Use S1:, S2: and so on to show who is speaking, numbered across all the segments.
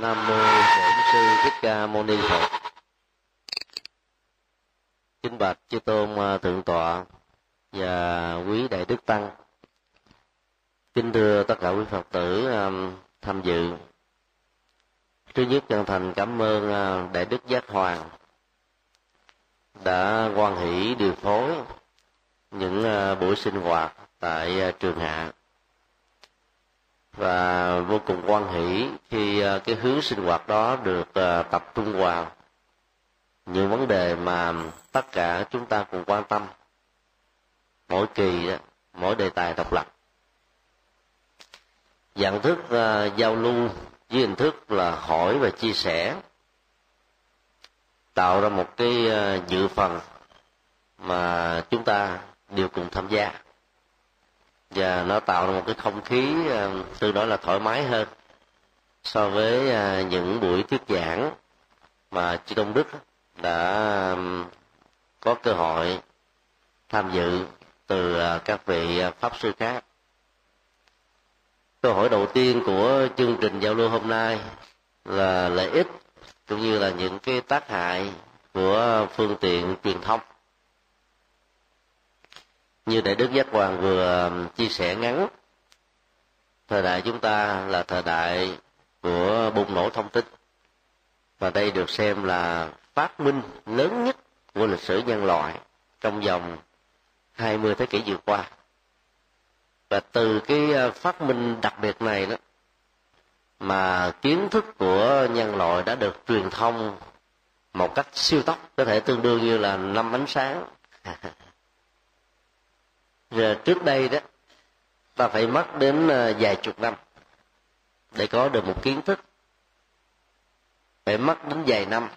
S1: nam mô bổn sư thích ca mâu ni phật. Kính bạch chư tôn à, thượng tọa và quý đại đức tăng. Kính thưa tất cả quý phật tử à, tham dự. Thứ nhất, chân thành cảm ơn à, đại đức giác hoàng đã quan hỷ điều phối những buổi sinh hoạt tại trường hạ và vô cùng quan hỷ khi ờ, cái hướng sinh hoạt đó được ờ, tập trung vào. Những vấn đề mà tất cả chúng ta cùng quan tâm. Mỗi kỳ mỗi đề tài độc lập. Dạng thức ờ, giao lưu với hình thức là hỏi và chia sẻ. Tạo ra một cái dự phần mà chúng ta đều cùng tham gia và nó tạo ra một cái không khí ờ, tương đối là thoải mái hơn so với ờ, những buổi thuyết giảng mà chư Đông Đức đã có cơ hội tham dự từ ờ, các vị pháp sư khác. Câu hỏi đầu tiên của chương trình giao lưu hôm nay là lợi ích cũng như là những cái tác hại của phương tiện truyền thông như đại đức giác hoàng vừa um, chia sẻ ngắn, thời đại chúng ta là thời đại của bùng nổ thông tin. Và đây được xem là phát minh lớn nhất của lịch sử nhân loại trong vòng 20 thế kỷ vừa qua. Và từ cái uh, phát minh đặc biệt này đó, mà kiến thức của nhân loại đã được truyền thông một cách siêu tốc, có thể tương đương như là năm ánh sáng. rồi trước đây đó ta phải mất đến ờ, vài chục năm để có được một kiến thức. Phải mất đến vài năm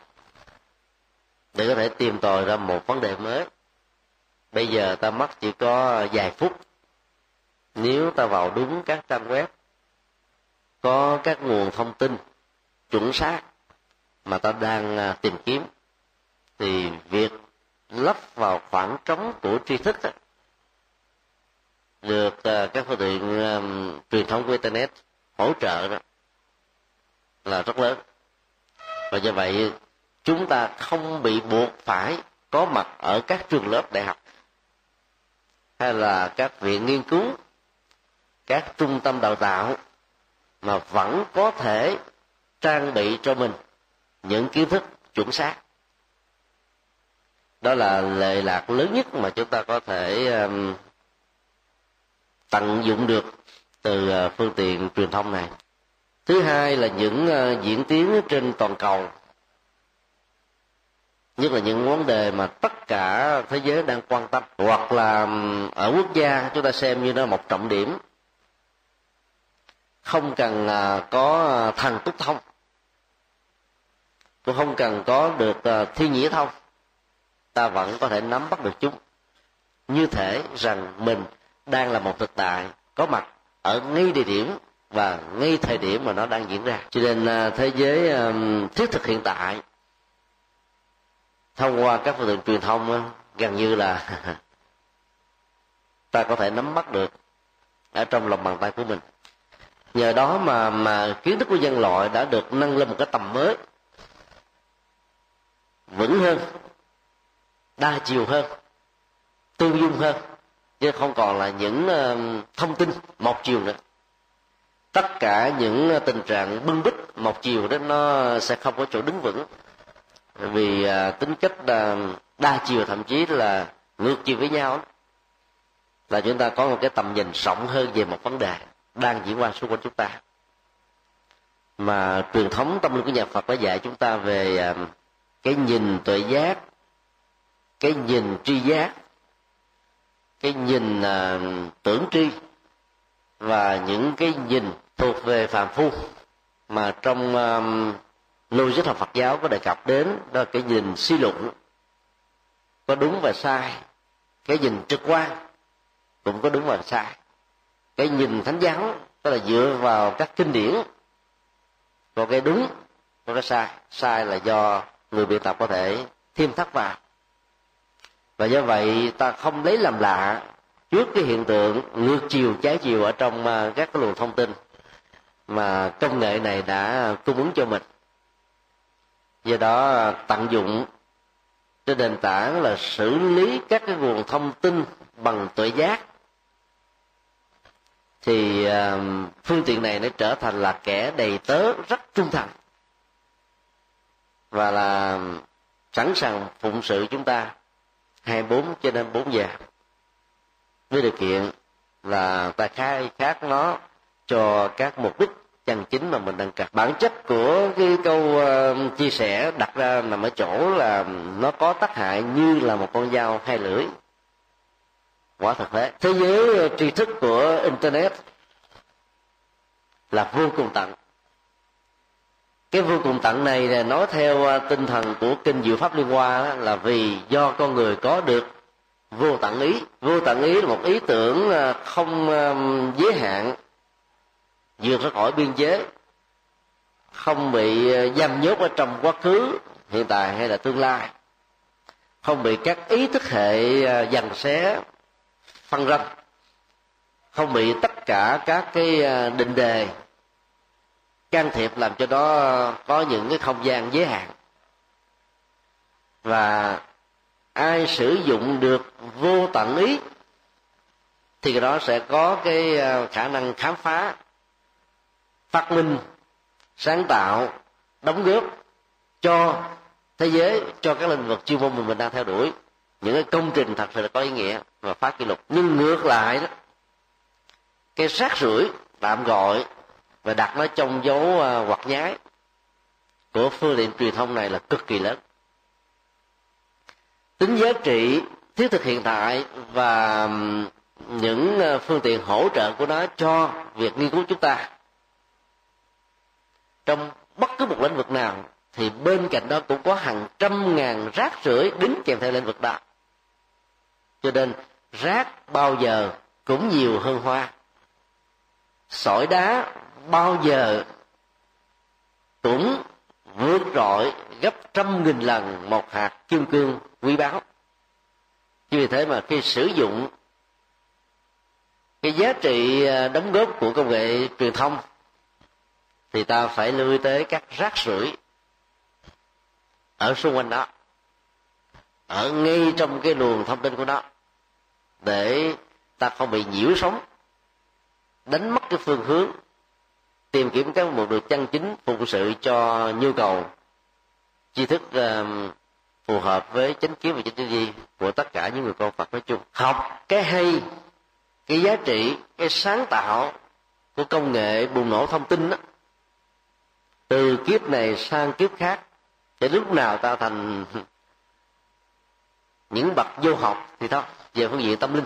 S1: để có thể tìm tòi ra một vấn đề mới. Bây giờ ta mất chỉ có vài phút. Nếu ta vào đúng các trang web có các nguồn thông tin chuẩn xác mà ta đang ờ, tìm kiếm thì việc lấp vào khoảng trống của tri thức đó, được uh, các phương tiện truyền thống của internet hỗ trợ đó là rất lớn. Và do vậy chúng ta không bị buộc phải có mặt ở các trường lớp đại học hay là các viện nghiên cứu các trung tâm đào tạo mà vẫn có thể trang bị cho mình những kiến thức chuẩn xác. Đó là lệ lạc lớn nhất mà chúng ta có thể tận dụng được từ à, phương tiện truyền thông này. Thứ hai là những à, diễn tiến trên toàn cầu. Nhất là những vấn đề mà tất cả thế giới đang quan tâm, hoặc là ở quốc gia, chúng ta xem như nó một trọng điểm. Không cần à, có thần túc thông. Cũng không cần có được thi nhĩ thông. Ta vẫn có thể nắm bắt được chúng. Như thể rằng mình đang là một thực tại có mặt ở ngay địa điểm và ngay thời điểm mà nó đang diễn ra. Cho nên à, thế giới thiết thực hiện tại thông qua các phương tiện truyền thông gần như là ta có thể nắm bắt được ở trong lòng bàn tay của mình. Nhờ đó mà mà kiến thức của nhân loại đã được nâng lên một cái tầm mới, vững hơn, đa chiều hơn tương dung hơn chứ không còn là những thông tin một chiều nữa. Tất cả những ờ, tình trạng bưng bít một chiều đó nó sẽ không có chỗ đứng vững. Vì ờ, tính chất ờ, đa chiều thậm chí là ngược chiều với nhau đó. là chúng ta có một cái tầm nhìn rộng hơn về một vấn đề đang diễn ra xung quanh chúng ta. Mà truyền thống tâm linh của nhà Phật đã dạy chúng ta về cái nhìn tuệ giác, cái nhìn tri giác cái nhìn à, tưởng tri và những cái nhìn thuộc về phàm phu mà trong um, logic học Phật giáo có đề cập đến đó là cái nhìn suy luận. Có đúng và sai cái nhìn trực quan cũng có đúng và sai. Cái nhìn thánh giáo đó là dựa vào các kinh điển có cái đúng có cái sai. Sai là do người biên tập có thể thêm thắt vào và do vậy, ta không lấy làm lạ trước cái hiện tượng ngược chiều, trái chiều ở trong à, các cái luồng thông tin mà công nghệ này đã cung ứng cho mình. Do đó à, tận dụng trên nền tảng là xử lý các cái nguồn thông tin bằng tuệ giác, thì à, phương tiện này nó trở thành là kẻ đầy tớ rất trung thành và là sẵn sàng phụng sự chúng ta. 24 trên 24 giờ. Với điều kiện là ta khai thác nó cho các mục đích chân chính mà mình đang cần. Bản chất của cái câu uh, chia sẻ đặt ra nằm ở chỗ là nó có tác hại như là một con dao hai lưỡi. Quả thật thế. Thế giới ờ, tri thức của internet là vô cùng tận cái vô cùng tận này là nói theo à, tinh thần của kinh diệu pháp liên hoa là vì do con người có được vô tận ý. Vô tận ý là một ý tưởng à, không à, giới hạn, vượt ra khỏi biên giới, không bị giam nhốt ở trong quá khứ, hiện tại hay là tương lai. Không bị các ý thức hệ dằn xé, phân ranh không bị tất cả các cái định đề can thiệp làm cho nó có những cái không gian giới hạn. Và ai sử dụng được vô tận ý, thì đó sẽ có cái ờ, khả năng khám phá, phát minh, sáng tạo, đóng góp cho thế giới, cho các lĩnh vực chuyên môn mình mình đang theo đuổi. Những cái công trình thật sự là có ý nghĩa và phát kỷ lục. Nhưng ngược lại đó, cái sát rưởi tạm gọi và đặt nó trong dấu ờ, hoặc nhái. Của phương tiện truyền thông này là cực kỳ lớn. Tính giá trị thiết thực hiện tại và những ờ, phương tiện hỗ trợ của nó cho việc nghiên cứu chúng ta. Trong bất cứ một lĩnh vực nào thì bên cạnh đó cũng có hàng trăm ngàn rác rưởi đính kèm theo lĩnh vực đó. Cho nên rác bao giờ cũng nhiều hơn hoa. Sỏi đá bao giờ cũng vượt trội gấp trăm nghìn lần một hạt kim cương quý báu. Vì thế mà khi sử dụng cái giá trị à, đóng góp của công nghệ truyền thông thì ta phải lưu ý tới các rác rưởi ở xung quanh đó, ở ngay trong cái luồng thông tin của nó, để ta không bị nhiễu sống đánh mất cái phương hướng tìm kiếm các mục được chân chính phục sự cho nhu cầu tri thức uh, phù hợp với chánh kiến và chánh tư duy của tất cả những người con Phật nói chung. Học cái hay cái giá trị cái sáng tạo của công nghệ bùng nổ thông tin đó, từ kiếp này sang kiếp khác để lúc nào ta thành những bậc vô học thì thôi về phương diện tâm linh.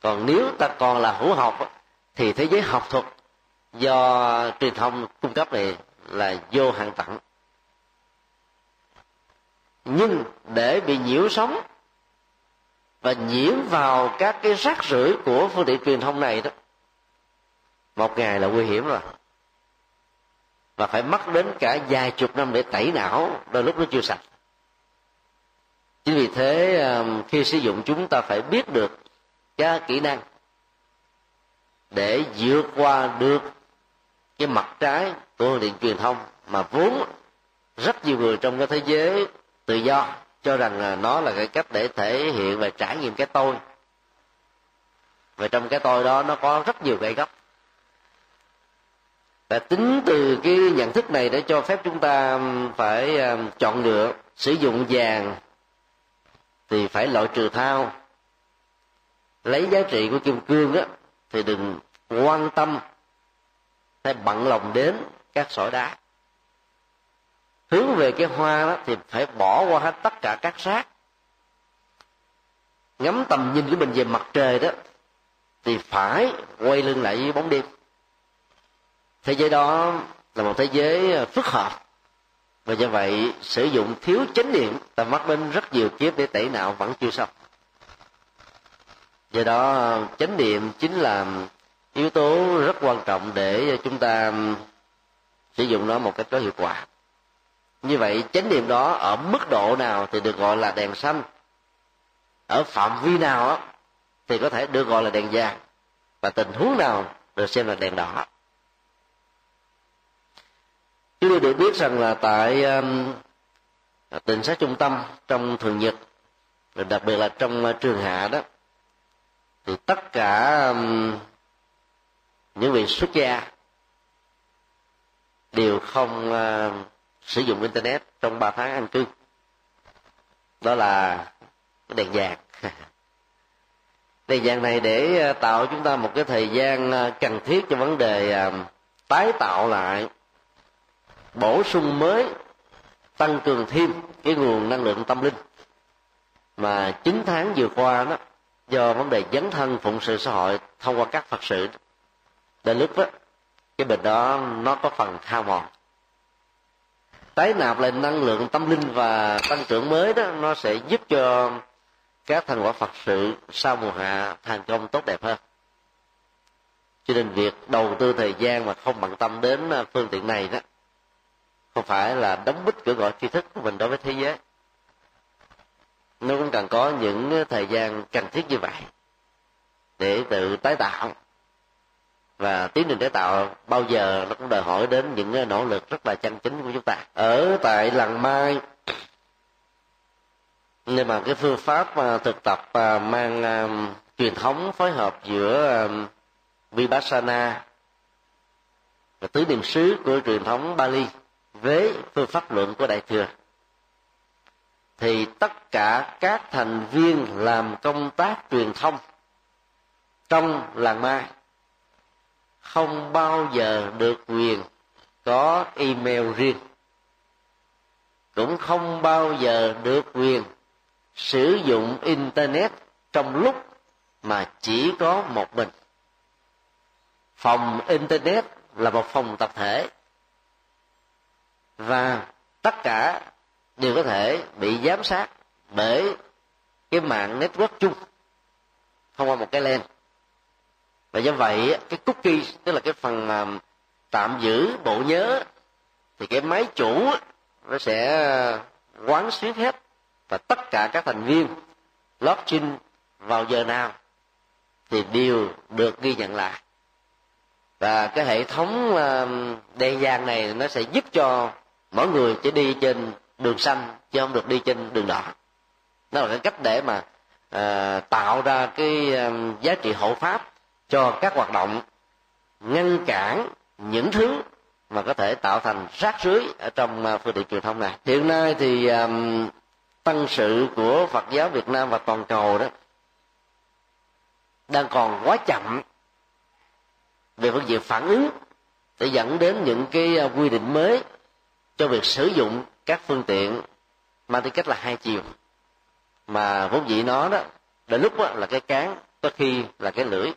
S1: Còn nếu ta còn là hữu học thì thế giới học thuật do truyền thông cung cấp này là vô hạn tận nhưng để bị nhiễu sóng và nhiễm vào các cái rác rưởi của phương tiện truyền thông này đó, một ngày là nguy hiểm rồi. Và phải mất đến cả vài chục năm để tẩy não, đôi lúc nó chưa sạch. Chính vì thế um, khi sử dụng chúng ta phải biết được các kỹ năng để vượt qua được cái mặt trái của phương tiện truyền thông mà vốn rất nhiều người trong cái thế giới tự do cho rằng là nó là cái cách để thể hiện và trải nghiệm cái tôi. Và trong cái tôi đó nó có rất nhiều cái gốc và tính từ cái nhận thức này để cho phép chúng ta um, phải um, chọn lựa, sử dụng vàng thì phải loại trừ thao. Lấy giá trị của kim cương á, thì đừng quan tâm phải bận lòng đến các sỏi đá. Hướng về cái hoa đó thì phải bỏ qua hết tất cả các rác. Ngắm tầm nhìn của mình về mặt trời đó, thì phải quay lưng lại với bóng đêm. Thế giới đó là một thế giới à, phức hợp. Và do vậy, sử dụng thiếu chánh niệm, ta mắc đến rất nhiều kiếp để tẩy não vẫn chưa xong. Do đó, chánh niệm chính là yếu tố rất quan trọng để chúng ta sử dụng nó một cách có hiệu quả. Như vậy chánh niệm đó ở mức độ nào thì được gọi là đèn xanh. Ở phạm vi nào thì có thể được gọi là đèn vàng. Và tình huống nào được xem là đèn đỏ. Chúng tôi được biết rằng là tại um, tỉnh sát trung tâm trong thường nhật đặc biệt là trong ờ, trường hạ đó thì tất cả um, những vị xuất gia đều không uh, sử dụng internet trong ba tháng an cư. Đó là cái đèn vàng. Đèn vàng này để ờ, tạo chúng ta một cái thời gian ờ, cần thiết cho vấn đề tái tạo lại bổ sung mới tăng cường thêm cái nguồn năng lượng tâm linh. Mà chín tháng vừa qua đó do vấn đề dấn thân phụng sự xã hội thông qua các phật sự đến lúc đó cái bệnh đó nó có phần hao mòn. Tái nạp lại năng lượng tâm linh và tăng trưởng mới đó, nó sẽ giúp cho các thành quả phật sự sau mùa hạ thành công tốt đẹp hơn. Cho nên việc đầu tư thời gian mà không bận tâm đến à, phương tiện này đó, không phải là đóng bít cửa gọi tri thức của mình đối với thế giới. Nó cũng cần có những à, thời gian cần thiết như vậy để tự tái tạo và tiến trình tái tạo bao giờ nó cũng đòi hỏi đến những ờ, nỗ lực rất là chân chính của chúng ta. Ở tại làng mai nhưng mà cái phương pháp ờ, thực tập ờ, mang truyền thống phối hợp giữa vipassana và tứ niệm xứ của truyền thống Bali với phương pháp luận của đại thừa, thì tất cả các thành viên làm công tác truyền thông trong làng mai không bao giờ được quyền có email riêng, cũng không bao giờ được quyền sử dụng internet trong lúc mà chỉ có một mình. Phòng internet là một phòng tập thể và tất cả đều có thể bị giám sát bởi cái mạng network chung thông qua một cái len và do vậy cái cookie tức là cái phần à, tạm giữ bộ nhớ thì cái máy chủ nó sẽ quán xuyến hết và tất cả các thành viên login vào giờ nào thì đều được ghi nhận lại. Và cái hệ thống à, đèn vàng này nó sẽ giúp cho mỗi người chỉ đi trên đường xanh chứ không được đi trên đường đỏ. Đó là cái cách để mà à, tạo ra cái à, giá trị hộ pháp cho các hoạt động ngăn cản những thứ mà có thể tạo thành rác rưới ở trong à, phương tiện truyền thông này. Hiện nay thì um, tăng sự của phật giáo việt nam và toàn cầu đó đang còn quá chậm về phương diện phản ứng để dẫn đến những cái à, quy định mới cho việc sử dụng các phương tiện mang tính cách là hai chiều. Mà vốn dĩ nó đó đến lúc đó là cái cán có khi là cái lưỡi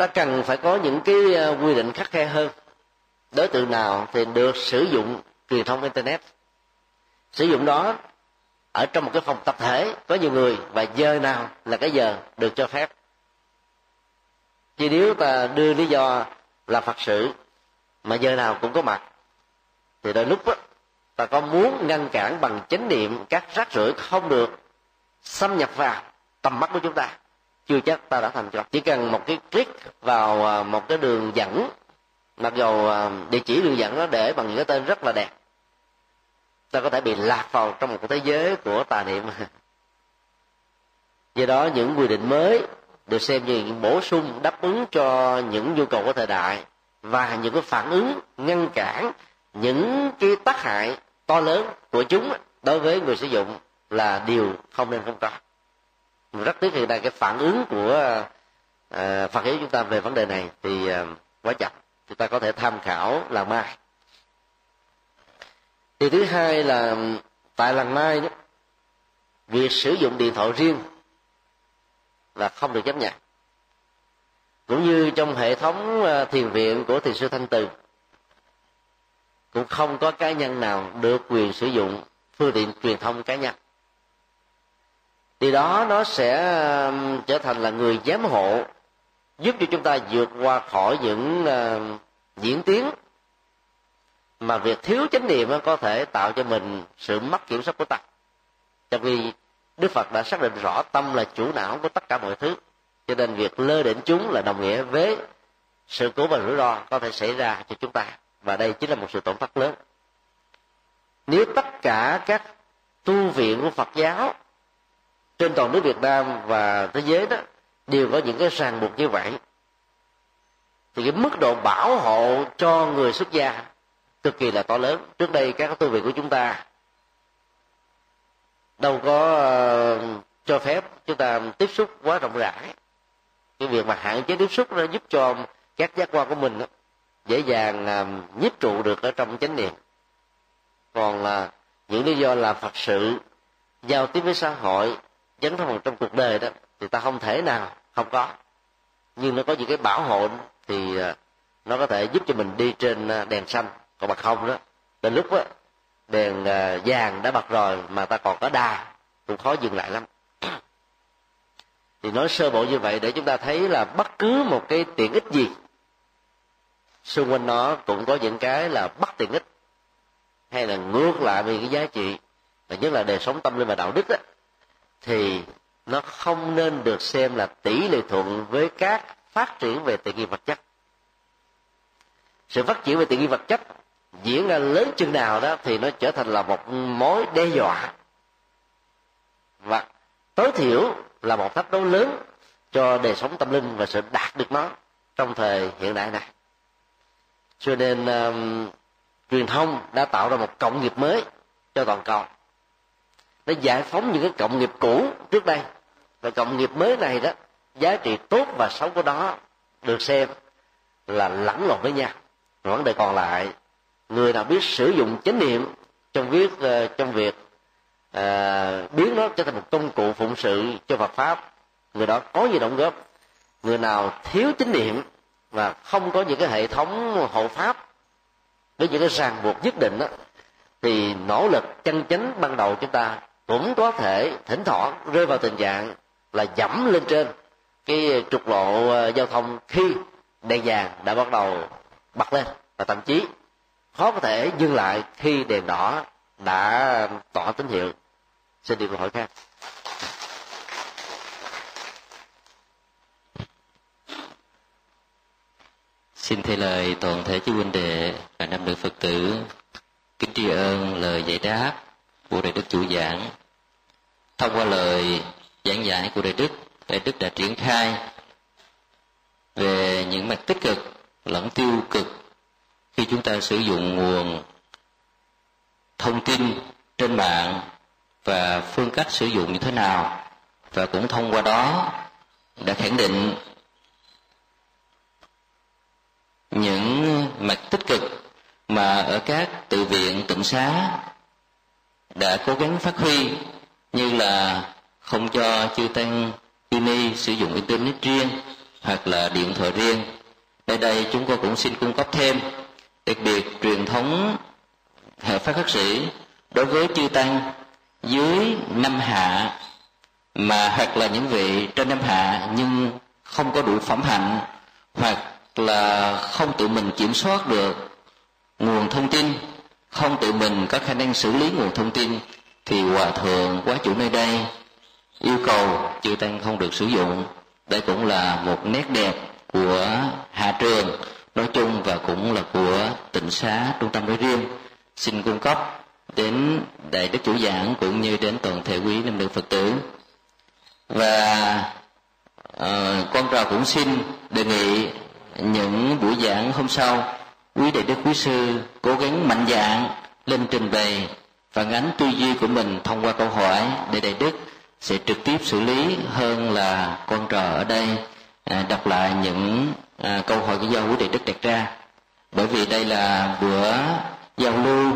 S1: ta cần phải có những cái ờ, quy định khắc khe hơn. Đối tượng nào thì được sử dụng truyền thông internet. Sử dụng đó ở trong một cái phòng tập thể có nhiều người và giờ nào là cái giờ được cho phép. Chứ nếu ta đưa lý do là phật sự mà giờ nào cũng có mặt thì đôi lúc đó, ta có muốn ngăn cản bằng chánh niệm các rác rưởi không được xâm nhập vào tầm mắt của chúng ta chưa chắc ta đã thành công chỉ cần một cái click vào à, một cái đường dẫn, mặc dù à, địa chỉ đường dẫn nó để bằng những cái tên rất là đẹp, ta có thể bị lạc vào trong một cái thế giới của tà niệm. Do đó những quy định mới được xem như những bổ sung đáp ứng cho những nhu cầu của thời đại và những cái phản ứng ngăn cản những cái tác hại to lớn của chúng đối với người sử dụng là điều không nên không có rất tiếc hiện nay cái phản ứng của à, phật giáo chúng ta về vấn đề này thì à, quá chậm. Chúng ta có thể tham khảo là mai. Thì thứ hai là tại làng mai đó việc sử dụng điện thoại riêng là không được chấp nhận cũng như trong hệ thống ờ, thiền viện của thiền sư thanh từ cũng không có cá nhân nào được quyền sử dụng phương tiện truyền thông cá nhân thì đó, nó sẽ um, trở thành là người giám hộ, giúp cho chúng ta vượt qua khỏi những um, diễn tiến mà việc thiếu chánh niệm có thể tạo cho mình sự mất kiểm soát của tâm trong khi đức phật đã xác định rõ tâm là chủ não của tất cả mọi thứ, cho nên việc lơ đỉnh chúng là đồng nghĩa với sự cố và rủi ro có thể xảy ra cho chúng ta. Và đây chính là một sự tổn thất lớn. Nếu tất cả các tu viện của phật giáo trên toàn nước việt nam và thế giới đó đều có những cái ràng buộc như vậy. Thì cái mức độ bảo hộ cho người xuất gia cực kỳ là to lớn. Trước đây các tu viện của chúng ta đâu có uh, cho phép chúng ta tiếp xúc quá rộng rãi. Cái việc mà hạn chế tiếp xúc nó giúp cho các giác quan của mình đó, dễ dàng uh, nhiếp trụ được ở trong chánh niệm. Còn uh, những lý do là phật sự giao tiếp với xã hội dấn thân trong cuộc đời đó thì ta không thể nào không có. Nhưng nó có những cái bảo hộ thì à, nó có thể giúp cho mình đi trên à, đèn xanh. Còn bật không đó đến lúc đó, đèn à, vàng đã bật rồi mà ta còn có đà cũng khó dừng lại lắm. Thì nói sơ bộ như vậy để chúng ta thấy là bất cứ một cái tiện ích gì xung quanh nó cũng có những cái là bất tiện ích hay là ngược lại về cái giá trị và nhất là đời sống tâm linh và đạo đức đó, thì nó không nên được xem là tỷ lệ thuận với các phát triển về tiện nghi vật chất. Sự phát triển về tiện nghi vật chất diễn ra lớn chừng nào đó thì nó trở thành là một mối đe dọa và tối thiểu là một thách đố lớn cho đời sống tâm linh và sự đạt được nó trong thời hiện đại này. Cho nên um, truyền thông đã tạo ra một cộng nghiệp mới cho toàn cầu nó giải phóng những cái cộng nghiệp cũ trước đây. Và cộng nghiệp mới này đó giá trị tốt và xấu của đó được xem là lẫn lộn với nhau. Vấn đề còn lại người nào biết sử dụng chánh niệm trong viết ờ, trong việc uh, biến nó trở thành một công cụ phụng sự cho Phật pháp người đó có gì đóng góp. Người nào thiếu chánh niệm và không có những cái hệ thống hộ pháp với những cái ràng buộc nhất định đó, thì nỗ lực chân chánh ban đầu chúng ta cũng có thể, thỉnh thoảng, rơi vào tình trạng là dẫm lên trên. Cái trục lộ ờ, giao thông khi đèn vàng đã bắt đầu bật lên và thậm chí khó có thể dừng lại khi đèn đỏ đã tỏ tín hiệu. Xin đi câu hỏi khác.
S2: Xin thay lời toàn thể chư huynh đệ và năm nữ phật tử. Kính tri ơn lời giải đáp của đại đức chủ giảng. Thông qua lời giảng giải của đại đức đại đức đã triển khai về những mặt tích cực lẫn tiêu cực khi chúng ta sử dụng nguồn thông tin trên mạng và phương cách sử dụng như thế nào. Và cũng thông qua đó đã khẳng định những mặt tích cực mà ở các tự viện tịnh xá đã cố gắng phát huy như là không cho chư tăng chư ni sử dụng internet riêng hoặc là điện thoại riêng. Nơi đây chúng tôi cũng xin cung cấp thêm đặc biệt truyền thống hệ phát khắc sĩ đối với chư tăng dưới năm hạ, mà hoặc là những vị trên năm hạ nhưng không có đủ phẩm hạnh hoặc là không tự mình kiểm soát được nguồn thông tin không tự mình có khả năng xử lý nguồn thông tin thì hòa thượng quá chủ nơi đây yêu cầu chư tăng không được sử dụng. Đây cũng là một nét đẹp của hạ trường nói chung và cũng là của tịnh xá trung tâm nói riêng. Xin cung cấp đến đại đức chủ giảng cũng như đến toàn thể quý nam nữ phật tử. Và uh, con trò cũng xin đề nghị những buổi giảng hôm sau quý đại đức quý sư cố gắng mạnh dạn lên trình bày phản ánh tư duy của mình thông qua câu hỏi để đại đức sẽ trực tiếp xử lý hơn là con trò ở đây à, đọc lại những à, câu hỏi do quý đại đức đặt ra. Bởi vì đây là bữa giao lưu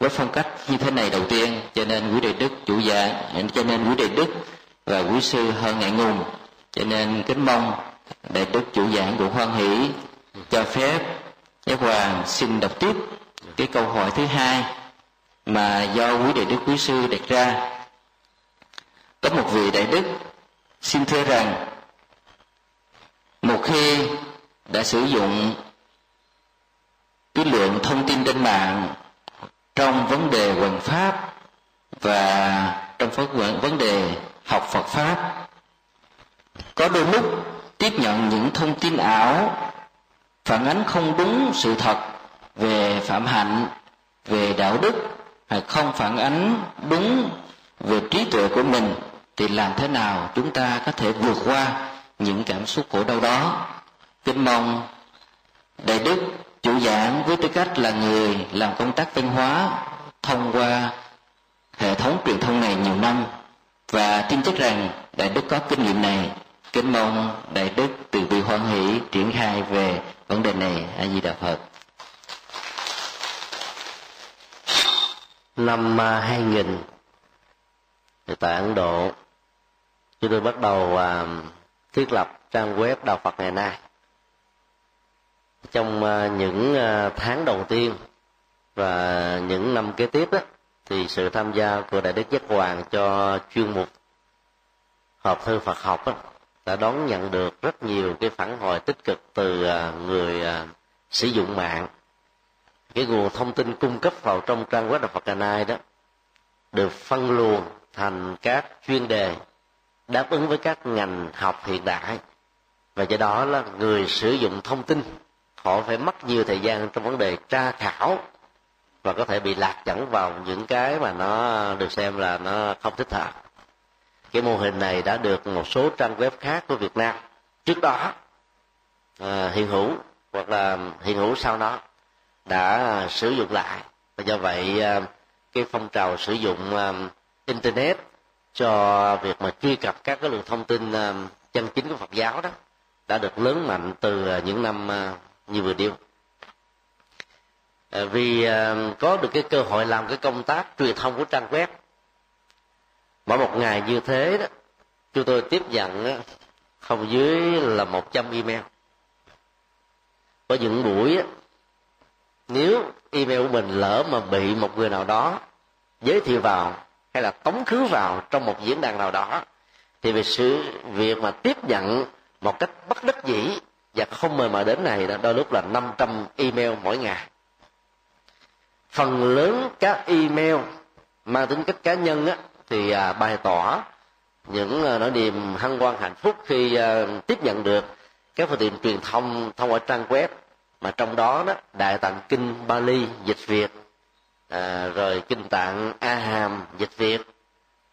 S2: với phong cách như thế này đầu tiên cho nên quý đại đức chủ giảng cho nên quý đại đức và quý sư hơn ngại ngùng cho nên kính mong đại đức chủ giảng cũng hoan hỷ cho phép giáo hoàng xin đọc tiếp cái câu hỏi thứ hai mà do quý đại đức, quý sư đặt ra. Có một vị đại đức xin thưa rằng, một khi đã sử dụng cái lượng thông tin trên mạng trong vấn đề quần pháp và trong vấn đề học Phật pháp, có đôi lúc tiếp nhận những thông tin ảo phản ánh không đúng sự thật về phạm hạnh, về đạo đức, hay không phản ánh đúng về trí tuệ của mình, thì làm thế nào chúng ta có thể vượt qua những cảm xúc khổ đau đó? Kính mong đại đức chủ giảng với tư cách là người làm công tác văn hóa thông qua hệ thống truyền thông này nhiều năm, và tin chắc rằng đại đức có kinh nghiệm này. Kính mong đại đức từ bi hoan hỷ triển khai về vấn đề này a di đà phật.
S1: Năm 2000 tại Ấn Độ chúng tôi bắt đầu uh, thiết lập trang web đạo Phật ngày nay. Trong uh, những uh, tháng đầu tiên và những năm kế tiếp đó thì sự tham gia của đại đức giác hoàng cho chuyên mục hộp thư Phật học đó, đã đón nhận được rất nhiều cái phản hồi tích cực từ à, người à, sử dụng mạng. Cái nguồn thông tin cung cấp vào trong trang web đạo Phật Cà Nai đó được phân luồng thành các chuyên đề đáp ứng với các ngành học hiện đại. Và do đó là người sử dụng thông tin, họ phải mất nhiều thời gian trong vấn đề tra khảo và có thể bị lạc dẫn vào những cái mà nó được xem là nó không thích hợp cái mô hình này đã được một số trang web khác của việt nam. Trước đó à, hiện hữu hoặc là hiện hữu sau đó đã sử dụng lại. Và do vậy à, cái phong trào sử dụng à, internet cho việc mà truy cập các cái lượng thông tin à, chân chính của Phật giáo đó đã được lớn mạnh từ những năm như vừa điêu vì có được cái cơ hội làm cái công tác truyền thông của trang web mỗi một ngày như thế đó chúng tôi tiếp nhận không dưới là một trăm email. Có những buổi nếu email của mình lỡ mà bị một người nào đó giới thiệu vào hay là tống khứ vào trong một diễn đàn nào đó thì về sự việc mà tiếp nhận một cách bất đắc dĩ và không mời mà đến này đôi lúc là 500 email mỗi ngày. Phần lớn các email mang tính cách cá nhân á, thì à, bày tỏ những à, nỗi niềm hân hoan hạnh phúc khi à, tiếp nhận được các phương tiện truyền thông thông qua trang web mà trong đó đó đại tạng kinh Bali dịch Việt à, rồi kinh tạng A Hàm dịch Việt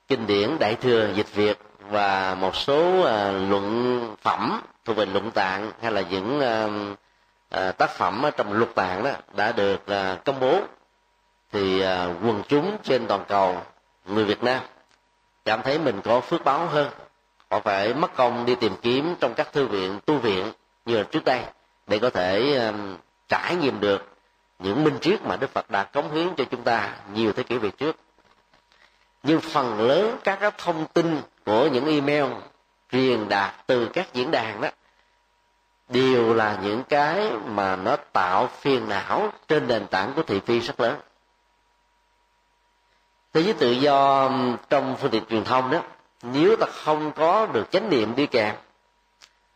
S1: kinh điển Đại thừa dịch Việt và một số à, luận phẩm thuộc về luận tạng hay là những à, à, tác phẩm ở trong luật tạng đó đã được à, công bố. Thì à, quần chúng trên toàn cầu người Việt Nam cảm thấy mình có phước báo hơn họ phải mất công đi tìm kiếm trong các thư viện, tu viện như là trước đây để có thể um, trải nghiệm được những minh triết mà Đức Phật đã cống hiến cho chúng ta nhiều thế kỷ về trước. Nhưng phần lớn các cái thông tin của những email truyền đạt từ các diễn đàn đó đều là những cái mà nó tạo phiền não trên nền tảng của thị phi rất lớn. Thế giới tự do trong phương tiện truyền thông đó, nếu ta không có được chánh niệm đi kèm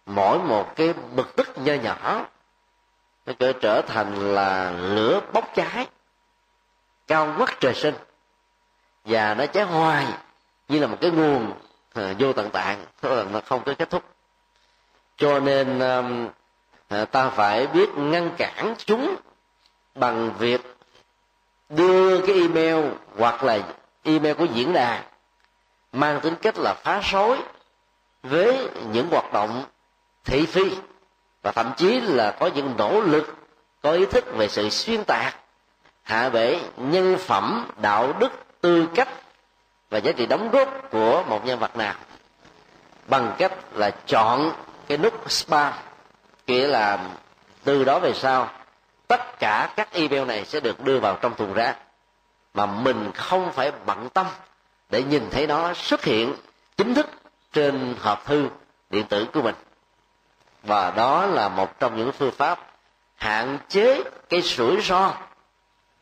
S1: mỗi một cái bực tức nho nhỏ nó sẽ trở thành là lửa bốc cháy cao ngất trời sinh và nó cháy hoài như là một cái nguồn à, vô tận tạng nó không có kết thúc. Cho nên à, ta phải biết ngăn cản chúng bằng việc đưa cái email hoặc là email của diễn đàn mang tính cách là phá rối với những hoạt động thị phi và thậm chí là có những nỗ lực, có ý thức về sự xuyên tạc, hạ bệ nhân phẩm, đạo đức, tư cách và giá trị đóng góp của một nhân vật nào. Bằng cách là chọn cái nút spam nghĩa là từ đó về sau tất cả các email này sẽ được đưa vào trong thùng rác. Mà mình không phải bận tâm để nhìn thấy nó xuất hiện chính thức trên hộp thư điện tử của mình. Và đó là một trong những phương pháp hạn chế cái rủi ro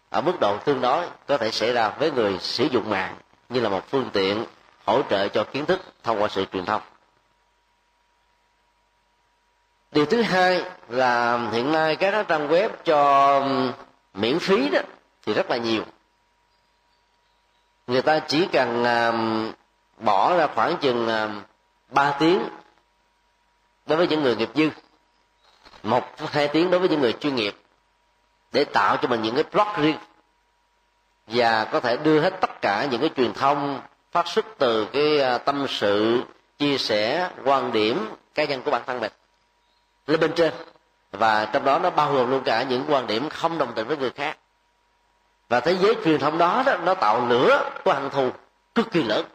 S1: ở mức độ tương đối có thể xảy ra với người sử dụng mạng, như là một phương tiện hỗ trợ cho kiến thức thông qua sự truyền thông điều thứ hai là hiện nay các trang web cho miễn phí đó thì rất là nhiều. Người ta chỉ cần bỏ ra khoảng chừng ba tiếng đối với những người nghiệp dư, một hai tiếng đối với những người chuyên nghiệp để tạo cho mình những cái blog riêng và có thể đưa hết tất cả những cái truyền thông phát xuất từ cái à, tâm sự, chia sẻ, quan điểm cá nhân của bản thân mình lên bên trên. Và trong đó nó bao gồm luôn cả những quan điểm không đồng tình với người khác. Và thế giới truyền thông đó, đó nó tạo lửa của hận thù cực kỳ lớn.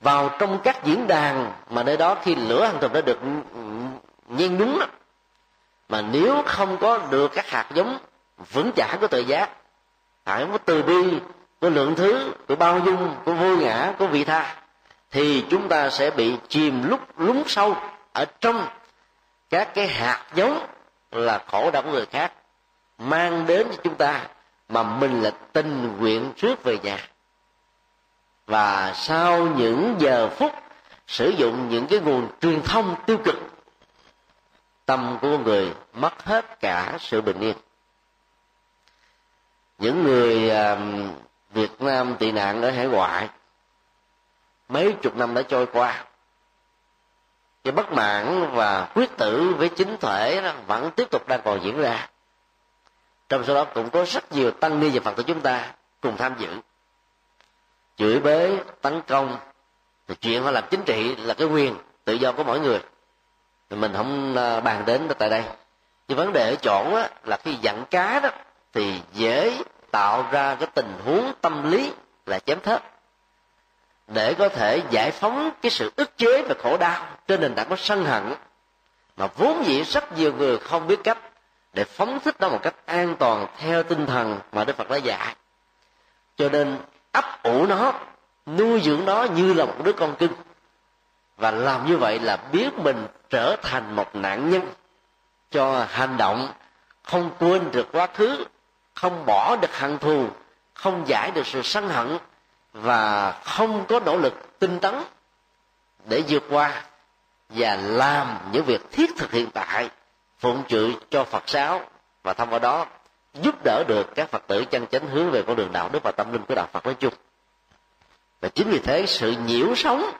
S1: Vào trong các diễn đàn mà nơi đó khi lửa hận thù đã được nhen nhúng mà nếu không có được các hạt giống vững chãi của tự giác hạt có của từ bi của lượng thứ của bao dung của vô ngã của vị tha thì chúng ta sẽ bị chìm lúc lún sâu ở trong các cái hạt giống là khổ đau của người khác, mang đến cho chúng ta mà mình là tình nguyện trước về nhà. Và sau những giờ phút sử dụng những cái nguồn truyền thông tiêu cực, tâm của người mất hết cả sự bình yên. Những người việt nam tị nạn ở hải ngoại, mấy chục năm đã trôi qua cái bất mãn và quyết tử với chính thể đó vẫn tiếp tục đang còn diễn ra. Trong số đó cũng có rất nhiều tăng ni và phật tử chúng ta cùng tham dự. Chửi bới tấn công thì chuyện họ làm chính trị là cái quyền tự do của mỗi người. Thì mình không à, bàn đến tại đây. Nhưng vấn đề ở chỗ á, là khi dặn cá đó thì dễ tạo ra cái tình huống tâm lý là chém thớt để có thể giải phóng cái sự ức chế và khổ đau trên nền tảng của sân hận. Mà vốn dĩ rất nhiều người không biết cách để phóng thích nó một cách an toàn theo tinh thần mà đức phật đã dạy. Cho nên ấp ủ nó, nuôi dưỡng nó như là một đứa con cưng và làm như vậy là biết mình trở thành một nạn nhân cho hành động không quên được quá khứ, không bỏ được hận thù, không giải được sự sân hận và không có nỗ lực tinh tấn để vượt qua và làm những việc thiết thực hiện tại phụng trự cho phật giáo và thông qua đó giúp đỡ được các phật tử chân chánh hướng về con đường đạo đức và tâm linh của đạo phật nói chung. Và chính vì thế sự nhiễu sống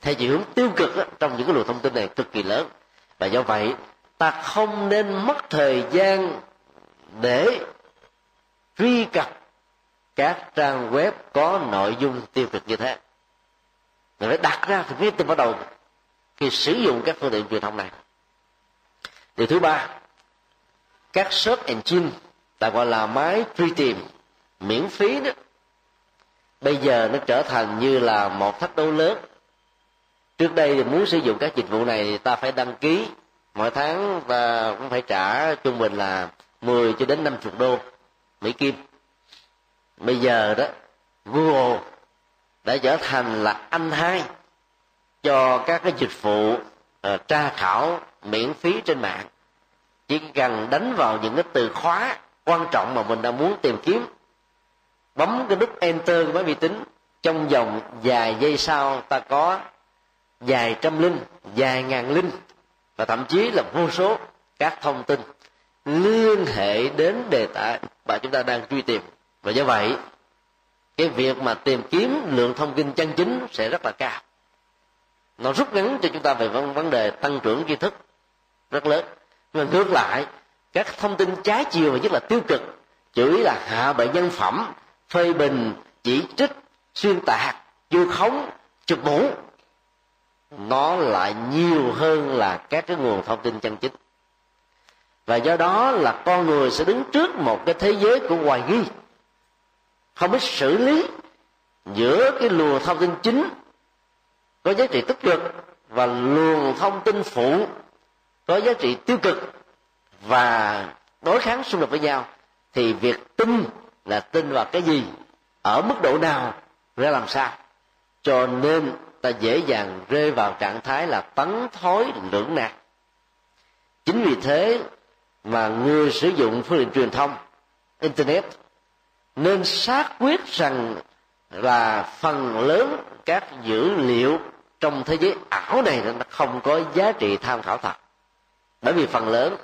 S1: theo chiều hướng tiêu cực đó, trong những cái luồng thông tin này cực kỳ lớn. Và do vậy ta không nên mất thời gian để truy cập các trang web có nội dung tiêu cực như thế. Mình phải đặt ra thì biết từ bắt đầu khi sử dụng các phương tiện truyền thông này. Điều thứ ba, các search engine ta gọi là máy truy tìm, miễn phí đó. Bây giờ nó trở thành như là một thách đố lớn. Trước đây thì muốn sử dụng các dịch vụ này thì ta phải đăng ký mỗi tháng ta cũng phải trả trung bình là 10 cho đến 50 đô Mỹ Kim bây giờ đó Google đã trở thành là anh hai cho các cái dịch vụ uh, tra khảo miễn phí trên mạng. Chỉ cần đánh vào những cái từ khóa quan trọng mà mình đang muốn tìm kiếm. Bấm cái nút enter của máy vi tính. Trong vòng vài giây sau ta có vài trăm linh vài ngàn linh và thậm chí là vô số các thông tin liên hệ đến đề tài mà chúng ta đang truy tìm và do vậy, cái việc mà tìm kiếm lượng thông tin chân chính sẽ rất là cao. Nó rút ngắn cho chúng ta về vấn đề tăng trưởng tri thức rất lớn. Nhưng ngược lại, các thông tin trái chiều và nhất là tiêu cực chửi là hạ bệ nhân phẩm, phê bình, chỉ trích, xuyên tạc, vu khống, chụp mũ, nó lại nhiều hơn là các cái nguồn thông tin chân chính. Và do đó là con người sẽ đứng trước một cái thế giới của hoài nghi không biết xử lý giữa cái luồng thông tin chính có giá trị tích cực và luồng thông tin phụ có giá trị tiêu cực và đối kháng xung đột với nhau, thì việc tin là tin vào cái gì, ở mức độ nào, ra làm sao. Cho nên ta dễ dàng rơi vào trạng thái là tấn thối lưỡng nan chính vì thế mà người sử dụng phương tiện truyền thông, internet nên xác quyết rằng là phần lớn các dữ liệu trong thế giới ảo này nó không có giá trị tham khảo thật. Bởi vì phần lớn,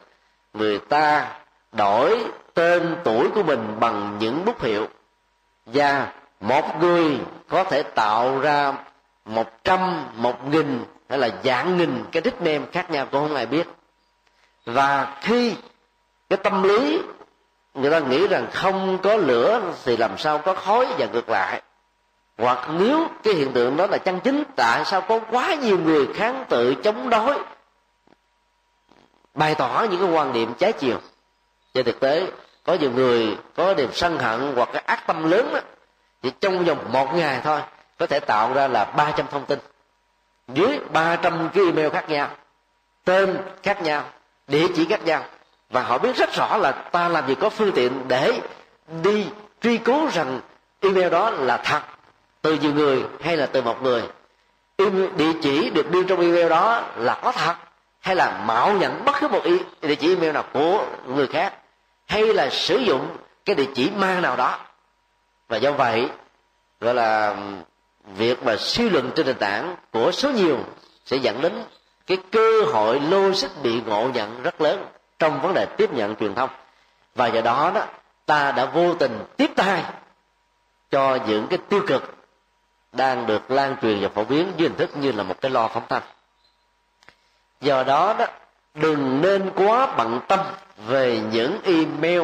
S1: người ta đổi tên tuổi của mình bằng những bút hiệu. Và một người có thể tạo ra một trăm, một nghìn, hay là dạng nghìn cái nickname khác nhau cũng không ai biết. Và khi cái tâm lý người ta nghĩ rằng không có lửa thì làm sao có khói và ngược lại. Hoặc nếu cái hiện tượng đó là chân chính tại sao có quá nhiều người kháng tự chống đối? Bày tỏ những cái quan niệm trái chiều. Trên thực tế có nhiều người có niềm sân hận hoặc cái ác tâm lớn đó, thì trong vòng một ngày thôi có thể tạo ra là 300 thông tin. Dưới 300 cái email khác nhau tên khác nhau địa chỉ khác nhau và họ biết rất rõ là ta làm gì có phương tiện để đi truy cứu rằng email đó là thật từ nhiều người hay là từ một người. Địa chỉ được đưa trong email đó là có thật hay là mạo nhận bất cứ một địa chỉ email nào của người khác hay là sử dụng cái địa chỉ ma nào đó. Và do vậy, gọi là, việc mà suy luận trên nền tảng của số nhiều sẽ dẫn đến cái cơ hội logic bị ngộ nhận rất lớn trong vấn đề tiếp nhận truyền thông. Và do đó đó, ta đã vô tình tiếp tay cho những cái tiêu cực đang được lan truyền và phổ biến dưới hình thức như là một cái lo phóng thanh. Do đó đó, đừng nên quá bận tâm về những email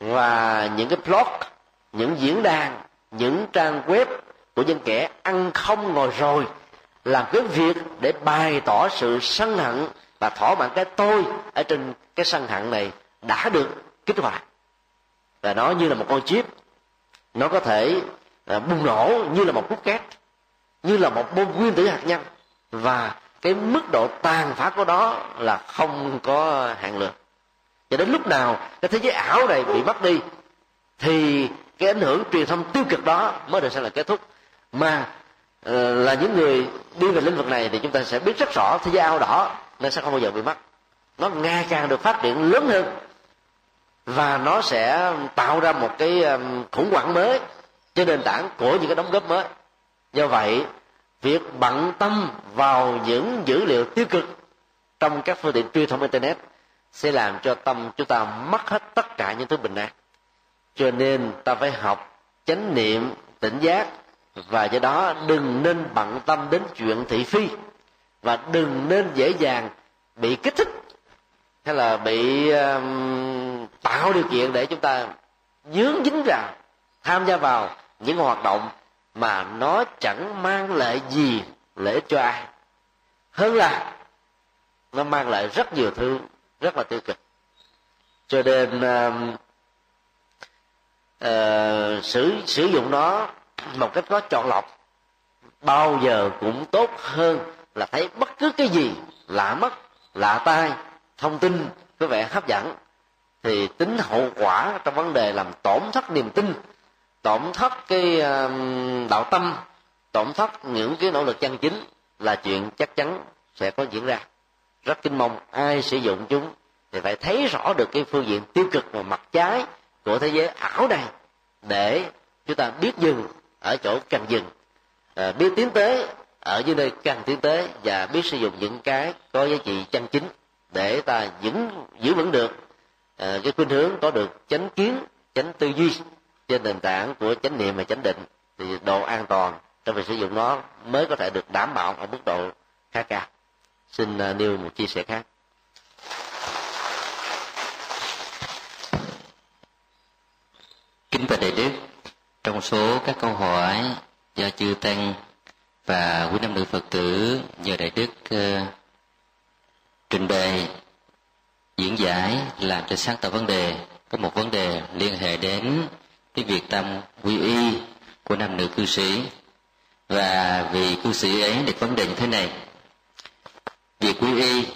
S1: và những cái blog, những diễn đàn, những trang web của những kẻ ăn không ngồi rồi làm cái việc để bày tỏ sự sân hận và thỏa mãn cái tôi ở trên cái sân hận này đã được kích hoạt. Và nó như là một con chip. Nó có thể à, bùng nổ như là một cút két như là một bom nguyên tử hạt nhân. Và cái mức độ tàn phá của đó là không có hạn lượng. Cho đến lúc nào cái thế giới ảo này bị mất đi thì cái ảnh hưởng truyền thông tiêu cực đó mới được sẽ là kết thúc. Mà ờ, là những người đi về lĩnh vực này thì chúng ta sẽ biết rất rõ thế giới ảo đỏ nên sẽ không bao giờ bị mất. Nó ngày càng được phát triển lớn hơn. Và nó sẽ tạo ra một cái um, khủng hoảng mới trên nền tảng của những cái đóng góp mới. Do vậy, việc bận tâm vào những dữ liệu tiêu cực trong các phương tiện truyền thông internet sẽ làm cho tâm chúng ta mất hết tất cả những thứ bình an. Cho nên ta phải học chánh niệm, tỉnh giác và do đó đừng nên bận tâm đến chuyện thị phi và đừng nên dễ dàng bị kích thích hay là bị um, tạo điều kiện để chúng ta dướng dính vào tham gia vào những hoạt động mà nó chẳng mang lại gì lễ cho ai. Hơn là nó mang lại rất nhiều thứ rất là tiêu cực. Cho nên uh, uh, sử sử dụng nó một cách có chọn lọc bao giờ cũng tốt hơn là thấy bất cứ cái gì lạ mắt lạ tai thông tin có vẻ hấp dẫn thì tính hậu quả trong vấn đề làm tổn thất niềm tin tổn thất cái um, đạo tâm tổn thất những cái nỗ lực chân chính là chuyện chắc chắn sẽ có diễn ra. Rất kinh mong ai sử dụng chúng thì phải thấy rõ được cái phương diện tiêu cực và mặt trái của thế giới ảo này để chúng ta biết dừng ở chỗ cần dừng. À, biết tiến tới ở dưới nơi cần tiến tế và biết sử dụng những cái có giá trị chân chính để ta vững giữ vững được à, cái khuynh hướng có được chánh kiến chánh tư duy trên nền tảng của chánh niệm và chánh định thì độ an toàn trong việc sử dụng nó mới có thể được đảm bảo ở mức độ khá cao. Xin ờ, uh, nêu một chia sẻ khác.
S2: Kính bạch đại đức trong số các câu hỏi do chư tăng và quý nam nữ phật tử nhờ đại đức uh, trình bày diễn giải làm cho sáng tỏ vấn đề có một vấn đề liên hệ đến cái việc tâm quy y của nam nữ cư sĩ. Và vì cư sĩ ấy được vấn đề như thế này. Việc quy y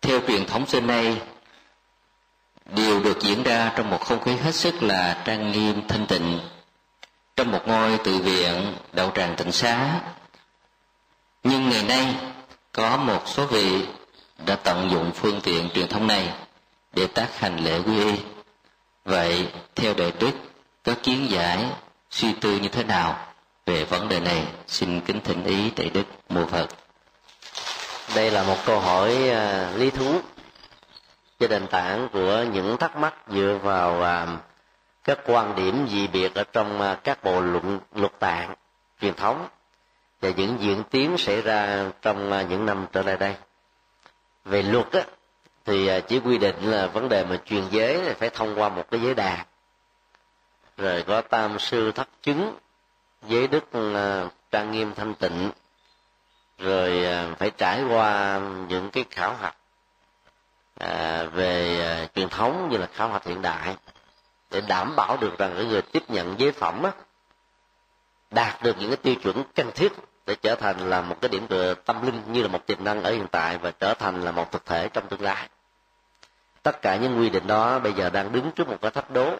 S2: theo truyền thống xưa nay đều được diễn ra trong một không khí hết sức là trang nghiêm thanh tịnh trong một ngôi tự viện đậu tràng tịnh xá. Nhưng ngày nay có một số vị đã tận dụng phương tiện truyền thông này để tác hành lễ quy y. Vậy theo đệ đức có kiến giải suy tư như thế nào về vấn đề này xin kính thỉnh ý đại đức mùa phật.
S1: Đây là một câu hỏi à, lý thú trên nền tảng của những thắc mắc dựa vào uh, các quan điểm dị biệt ở trong à, các bộ luận luật tạng truyền thống và những diễn tiến xảy ra trong à, những năm trở lại đây. Về luật á, thì à, chỉ quy định là vấn đề mà truyền giới phải thông qua một cái giới đàn rồi có tam sư thất chứng giới đức trang nghiêm thanh tịnh rồi phải trải qua những cái khảo hạch về truyền thống như là khảo hạch hiện đại để đảm bảo được rằng cái người tiếp nhận giới phẩm á, đạt được những cái tiêu chuẩn cần thiết để trở thành là một cái điểm tựa tâm linh như là một tiềm năng ở hiện tại và trở thành là một thực thể trong tương lai. Tất cả những quy định đó bây giờ đang đứng trước một cái thách đố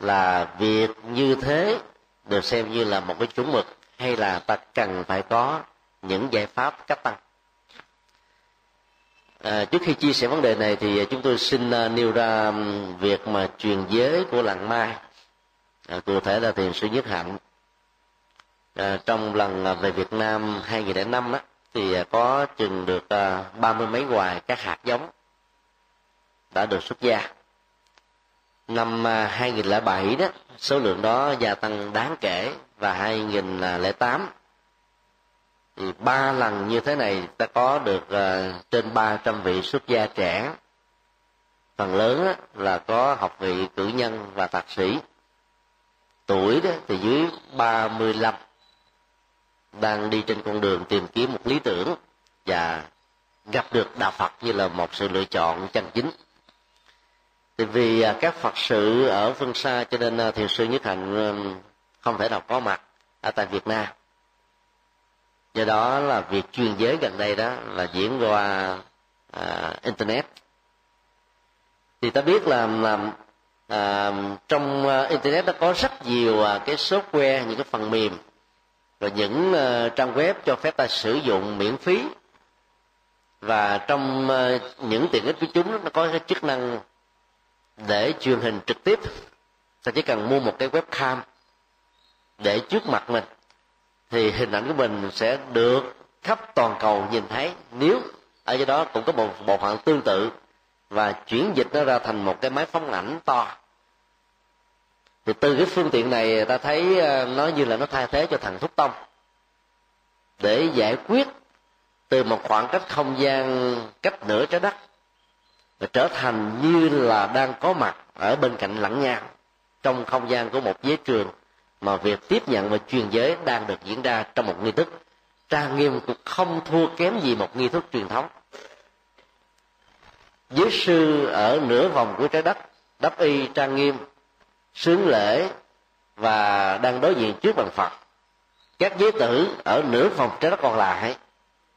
S1: là việc như thế được xem như là một cái chuẩn mực hay là ta cần phải có những giải pháp cách tăng à, trước khi chia sẻ vấn đề này thì à, chúng tôi xin uh, nêu ra việc mà truyền giới của làng mai à, cụ thể là thiền sư nhất hạnh. À, trong lần à, về Việt Nam 2005 đó thì có chừng được ba mươi mấy hoài các hạt giống đã được xuất gia. Năm 2007 đó số lượng đó gia tăng đáng kể và 2008 thì ba lần như thế này ta có được uh, trên 300 vị xuất gia trẻ. Phần lớn á, là có học vị cử nhân và thạc sĩ. Tuổi đó thì dưới 35 đang đi trên con đường tìm kiếm một lý tưởng và gặp được đạo Phật như là một sự lựa chọn chân chính. Thì vì à, các phật sự ở phương xa cho nên à, thiền sư nhất hạnh không thể nào có mặt ở tại việt nam do đó là việc truyền giới gần đây đó là diễn qua à, internet. Thì ta biết là, là à, trong à, internet nó có rất nhiều à, cái software những cái phần mềm và những à, trang web cho phép ta sử dụng miễn phí. Và trong à, những tiện ích của chúng nó có cái chức năng để truyền hình trực tiếp. Ta chỉ cần mua một cái webcam để trước mặt mình thì hình ảnh của mình sẽ được khắp toàn cầu nhìn thấy, nếu ở dưới đó cũng có một bộ phận tương tự và chuyển dịch nó ra thành một cái máy phóng ảnh to. Thì từ cái phương tiện này ta thấy ờ, nó như là nó thay thế cho thằng thúc tông. Để giải quyết từ một khoảng cách không gian cách nửa trái đất và trở thành như là đang có mặt ở bên cạnh lẫn nhau trong không gian của một giới trường mà việc tiếp nhận và truyền giới đang được diễn ra trong một nghi thức. Trang nghiêm cũng không thua kém gì một nghi thức truyền thống. Giới sư ở nửa vòng của trái đất đắp y trang nghiêm, sướng lễ và đang đối diện trước bằng phật. Các giới tử ở nửa vòng trái đất còn lại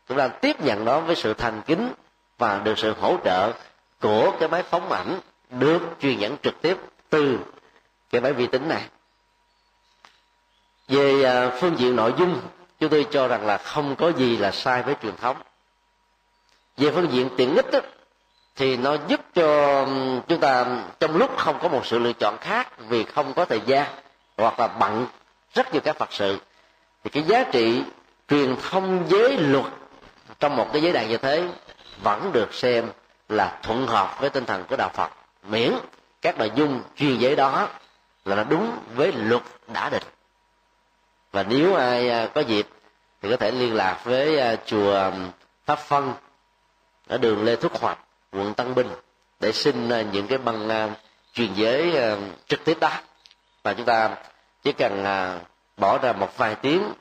S1: cũng đang tiếp nhận nó với sự thành kính và được sự hỗ trợ của cái máy phóng ảnh được truyền dẫn trực tiếp từ cái máy vi tính này về à, phương diện nội dung chúng tôi cho rằng là không có gì là sai với truyền thống. Về phương diện tiện ích đó, thì nó giúp cho chúng ta trong lúc không có một sự lựa chọn khác vì không có thời gian hoặc là bận rất nhiều các phật sự thì cái giá trị truyền thông giới luật trong một cái giới đàn như thế vẫn được xem là thuận hợp với tinh thần của đạo phật. Miễn các nội dung truyền giới đó là nó đúng với luật đã định và nếu ai à, có dịp thì có thể liên lạc với à, chùa pháp phân ở đường lê thúc hoạch, quận tân bình để xin à, những cái băng truyền giới trực tiếp đó. Và chúng ta chỉ cần bỏ ra một vài tiếng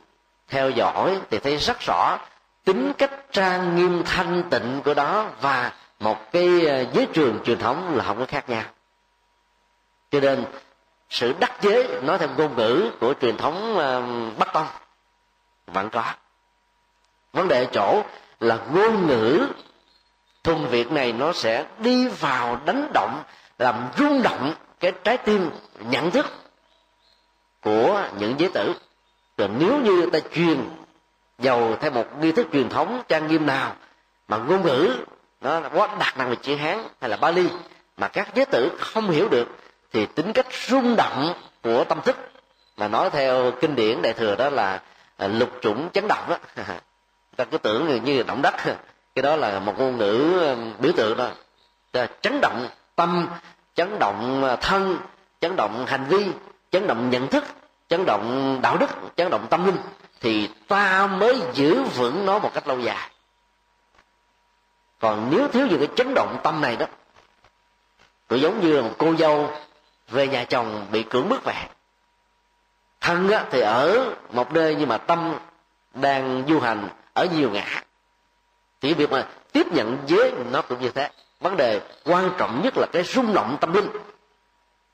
S1: theo dõi thì thấy rất rõ tính cách trang nghiêm thanh tịnh của đó và một cái giới trường truyền thống là không có khác nhau. Cho nên sự đắc chế, nói theo ngôn ngữ của truyền thống ờ, bắc tông, vẫn có. Vấn đề ở chỗ là ngôn ngữ thuần việt này nó sẽ đi vào đánh động, làm rung động cái trái tim, nhận thức của những giới tử. Rồi nếu như ta truyền dầu theo một nghi thức truyền thống trang nghiêm nào, mà ngôn ngữ nó quá đặc nặng về chữ hán hay là bali, mà các giới tử không hiểu được thì tính cách rung động của tâm thức mà nói theo kinh điển đại thừa đó là à, lục chủng chấn động đó ta cứ tưởng như động đất. Cái đó là một ngôn ngữ biểu tượng đó chấn động tâm, chấn động à, thân, chấn động hành vi, chấn động nhận thức, chấn động đạo đức, chấn động tâm linh. Thì ta mới giữ vững nó một cách lâu dài. Còn nếu thiếu những cái chấn động tâm này đó cũng giống như là một cô dâu về nhà chồng bị cưỡng bức về thân á, thì ở một nơi nhưng mà tâm đang du hành ở nhiều ngã. Thì việc mà tiếp nhận giới nó cũng như thế. Vấn đề quan trọng nhất là cái rung động tâm linh.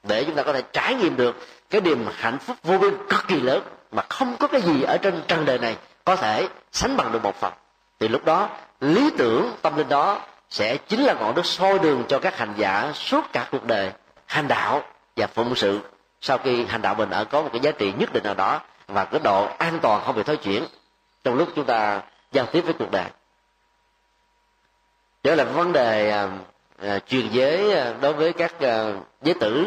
S1: Để chúng ta có thể trải nghiệm được cái niềm hạnh phúc vô biên cực kỳ lớn mà không có cái gì ở trên trần đời này có thể sánh bằng được một phần. Thì lúc đó lý tưởng tâm linh đó sẽ chính là ngọn đuốc soi đường cho các hành giả suốt cả cuộc đời hành đạo và phụng sự sau khi hành đạo mình ở có một cái giá trị nhất định nào đó và cái độ an toàn không bị thối chuyển trong lúc chúng ta giao tiếp với cuộc đời. Trở lại vấn đề à, à, truyền giới à, đối với các à, giới tử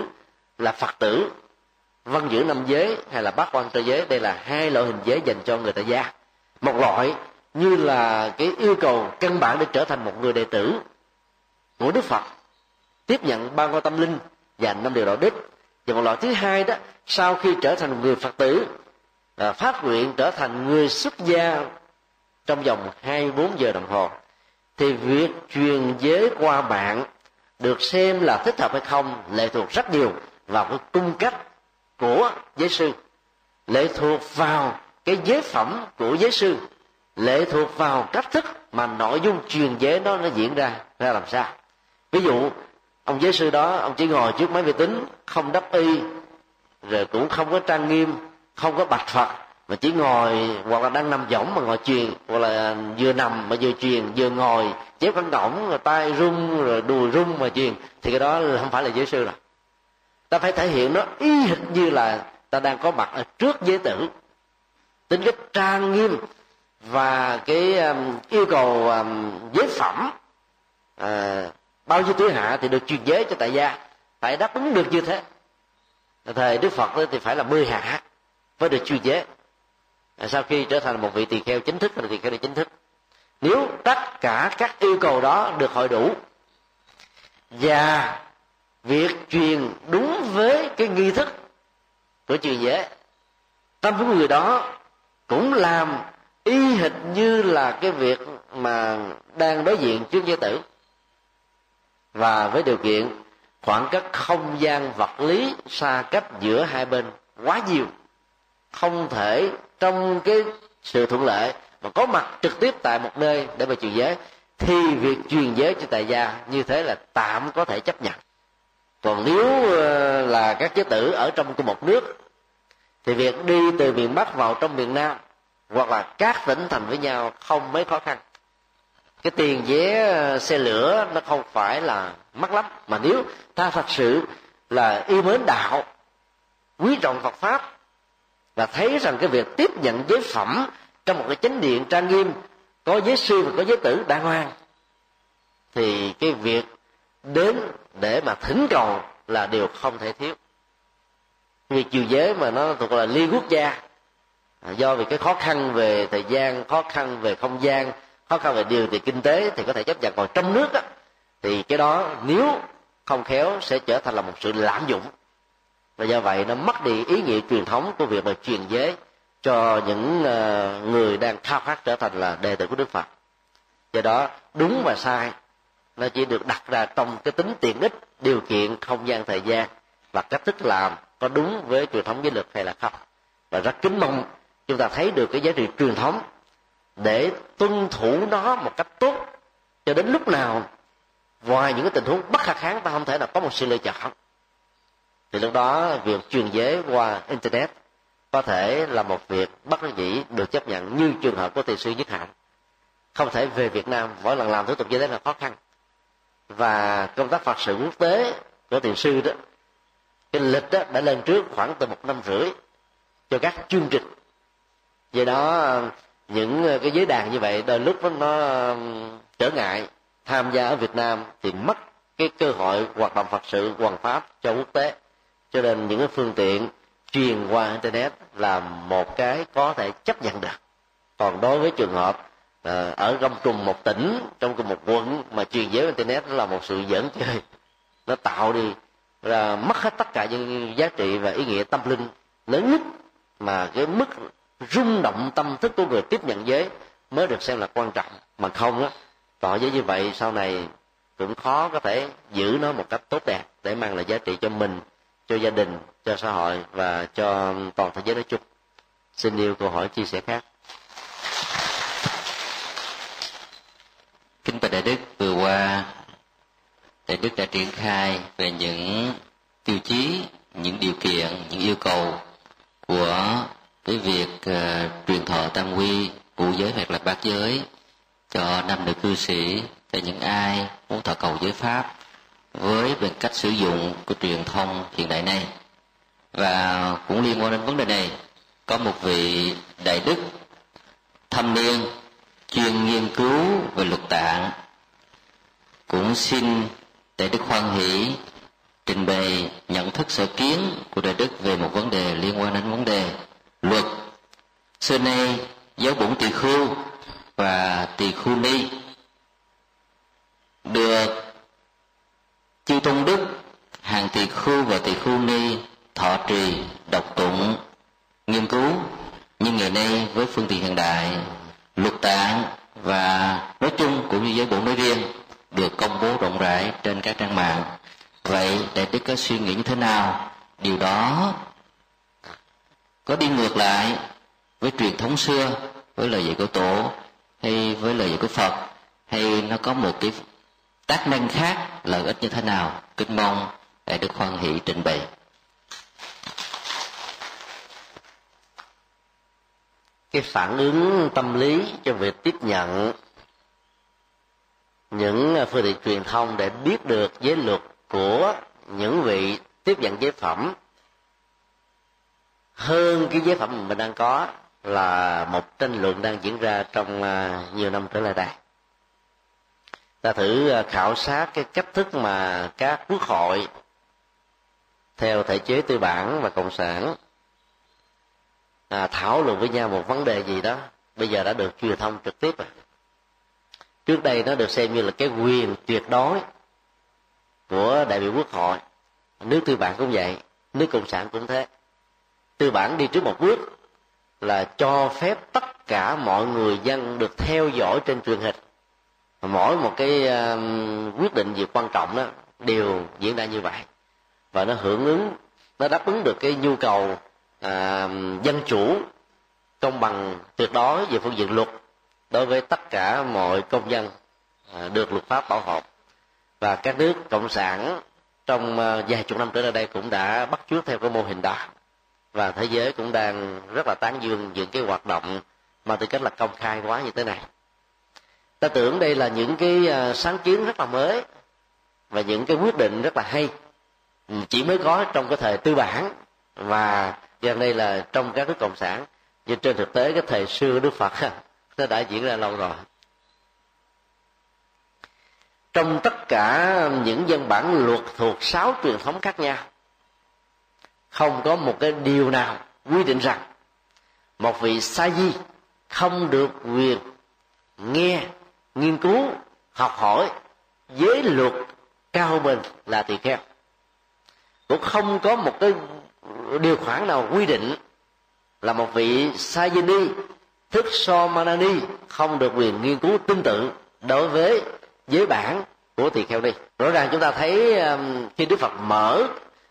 S1: là phật tử văn giữ năm giới hay là bát quan trai giới. Đây là hai loại hình giới dành cho người tại gia. Một loại như là cái yêu cầu căn bản để trở thành một người đệ tử của đức phật tiếp nhận ba ngôi tâm linh và năm điều đạo đức. Và một loại thứ hai đó sau khi trở thành người phật tử à, phát nguyện trở thành người xuất gia trong vòng 24 giờ đồng hồ thì việc truyền giới qua bạn được xem là thích hợp hay không lệ thuộc rất nhiều vào cái cung cách của giới sư lệ thuộc vào cái giới phẩm của giới sư lệ thuộc vào cách thức mà nội dung truyền giới đó nó diễn ra ra làm sao. Ví dụ ông giới sư đó ông chỉ ngồi trước máy vi tính không đắp y rồi cũng không có trang nghiêm không có bạch phật mà chỉ ngồi hoặc là đang nằm võng mà ngồi truyền hoặc là vừa nằm mà vừa truyền vừa ngồi chéo cánh cổng rồi tay rung rồi đùi rung mà truyền thì cái đó không phải là giới sư rồi ta phải thể hiện nó y hệt như là ta đang có mặt ở trước giới tử. Tính cách trang nghiêm và cái um, yêu cầu um, giới phẩm uh, bao nhiêu tuổi hạ thì được truyền giới cho tại gia. Phải đáp ứng được như thế. Thời đức phật thì phải là mươi hạ mới được truyền giới. Sau khi trở thành một vị tỳ kheo chính thức, là tỳ kheo chính thức. Nếu tất cả các yêu cầu đó được hội đủ, và việc truyền đúng với cái nghi thức của truyền giới, tâm của người đó cũng làm y hệt như là cái việc mà đang đối diện trước giới tử và với điều kiện, khoảng cách không gian vật lý xa cách giữa hai bên quá nhiều. Không thể trong cái sự thuận lợi mà có mặt trực tiếp tại một nơi để mà truyền giới, thì việc truyền giới cho tại gia như thế là tạm có thể chấp nhận. Còn nếu ờ, là các chế tử ở trong cùng một nước, thì việc đi từ miền bắc vào trong miền nam hoặc là các tỉnh thành với nhau không mấy khó khăn cái tiền vé ờ, xe lửa nó không phải là mắc lắm, mà nếu ta thật sự là yêu mến đạo, quý trọng phật pháp, và thấy rằng cái việc tiếp nhận giới phẩm trong một cái chánh điện trang nghiêm, có giới sư và có giới tử đàng hoàng thì cái việc đến để mà thỉnh cầu là điều không thể thiếu. Việc chiều giới mà nó thuộc là liên quốc gia à, do vì cái khó khăn về thời gian, khó khăn về không gian khó khăn về điều thì kinh tế thì có thể chấp nhận, còn trong nước á, thì cái đó nếu không khéo sẽ trở thành là một sự lạm dụng. Và do vậy nó mất đi ý nghĩa truyền thống của việc mà truyền giới cho những ờ, người đang khao khát trở thành là đệ tử của đức phật. Do đó, đúng và sai, nó chỉ được đặt ra trong cái tính tiện ích, điều kiện, không gian, thời gian và cách thức làm có đúng với truyền thống giới lực hay là không. Và rất kính mong chúng ta thấy được cái giá trị truyền thống để tuân thủ nó một cách tốt. Cho đến lúc nào, ngoài những cái tình huống bất khả kháng, ta không thể nào có một sự lựa chọn. Thì lúc đó, việc truyền giới qua internet có thể là một việc bất đắc dĩ được chấp nhận như trường hợp của tiền sư nhất hạnh. Không thể về việt nam, mỗi lần làm thủ tục như thế là khó khăn. Và công tác phật sự quốc tế của tiền sư đó, cái lịch đó đã lên trước khoảng từ một năm rưỡi cho các chương trình. Do đó những ờ, cái giới đàn như vậy, đôi lúc nó trở ngại. Tham gia ở việt nam thì mất cái cơ hội hoạt động phật sự hoàn pháp cho quốc tế. Cho nên những cái phương tiện truyền qua internet là một cái có thể chấp nhận được. Còn đối với trường hợp ờ, ở trong cùng một tỉnh, trong cùng một quận mà truyền giới internet là một sự dẫn chơi. Nó tạo đi là mất hết tất cả những giá trị và ý nghĩa tâm linh lớn nhất mà cái mức rung động tâm thức của người tiếp nhận giới mới được xem là quan trọng. Mà không á tỏ giới như vậy sau này cũng khó có thể giữ nó một cách tốt đẹp để mang lại giá trị cho mình, cho gia đình, cho xã hội và cho toàn thế giới nói chung. Xin yêu câu hỏi chia sẻ khác.
S2: Kính bạch đại đức, vừa qua đại đức đã triển khai về những tiêu chí, những điều kiện, những yêu cầu của cái việc uh, truyền thọ tam quy ngũ giới hoặc là bát giới cho nam nữ cư sĩ cho những ai muốn thọ cầu giới pháp với bằng cách sử dụng của truyền thông hiện đại này. Và cũng liên quan đến vấn đề này có một vị đại đức thâm niên chuyên nghiên cứu về luật tạng cũng xin đại đức khoan hỷ trình bày nhận thức sở kiến của đại đức về một vấn đề liên quan đến vấn đề luật. Xưa nay, giáo bổn tỳ khưu và tỳ khưu ni được chư tôn đức, hàng tỳ khưu và tỳ khưu ni thọ trì, đọc tụng, nghiên cứu. Nhưng ngày nay, với phương tiện hiện đại, luật tạng và nói chung cũng như giới bổn nói riêng được công bố rộng rãi trên các trang mạng. Vậy đại đức có suy nghĩ như thế nào? Điều đó có đi ngược lại với truyền thống xưa, với lời dạy của tổ, hay với lời dạy của phật, hay nó có một cái tác năng khác, lợi ích như thế nào? Kính mong để được khoan hỷ trình bày.
S1: Cái phản ứng tâm lý cho việc tiếp nhận những phương tiện truyền thông để biết được giới luật của những vị tiếp nhận giới phẩm hơn cái giới phẩm mình đang có là một tranh luận đang diễn ra trong à, nhiều năm trở lại đây. Ta thử à, khảo sát cái cách thức mà các quốc hội theo thể chế tư bản và cộng sản à, thảo luận với nhau một vấn đề gì đó bây giờ đã được truyền thông trực tiếp rồi. Trước đây nó được xem như là cái quyền tuyệt đối của đại biểu quốc hội. Nước tư bản cũng vậy nước cộng sản cũng thế tư bản đi trước một bước là cho phép tất cả mọi người dân được theo dõi trên truyền hình. Mỗi một cái um, quyết định gì quan trọng đó đều diễn ra như vậy. Và nó hưởng ứng nó đáp ứng được cái nhu cầu à, dân chủ công bằng tuyệt đối về phương diện luật đối với tất cả mọi công dân à, được luật pháp bảo hộ. Và các nước cộng sản trong uh, vài chục năm trở lại đây cũng đã bắt chước theo cái mô hình đó và thế giới cũng đang rất là tán dương những cái hoạt động mà tư cách là công khai quá như thế này. Ta tưởng đây là những cái ờ, sáng kiến rất là mới và những cái quyết định rất là hay. Ừ, chỉ mới có trong cái thời tư bản và gần đây là trong các nước cộng sản. Nhưng trên thực tế, cái thời xưa đức phật nó đã diễn ra lâu rồi. Trong tất cả những văn bản luật thuộc sáu truyền thống khác nhau không có một cái điều nào quy định rằng một vị sa di không được quyền nghe, nghiên cứu, học hỏi giới luật cao mình là tỳ kheo. Cũng không có một cái điều khoản nào quy định là một vị sa di ni, thức so manani không được quyền nghiên cứu tương tự đối với giới bản của tỳ kheo đi. Rõ ràng chúng ta thấy um, khi đức phật mở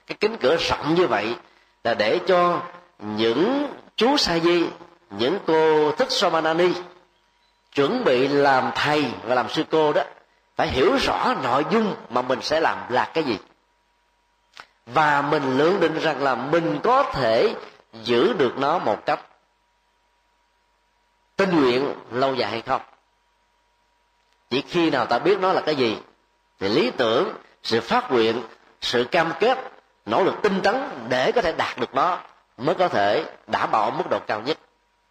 S1: cái kính cửa rộng như vậy là để cho những chú sa di, những cô thích somanani chuẩn bị làm thầy và làm sư cô đó, phải hiểu rõ nội dung mà mình sẽ làm là cái gì. Và mình lượng định rằng là mình có thể giữ được nó một cách tinh nguyện lâu dài hay không. Chỉ khi nào ta biết nó là cái gì thì lý tưởng, sự phát nguyện, sự cam kết nỗ lực tinh tấn để có thể đạt được nó mới có thể đảm bảo mức độ cao nhất.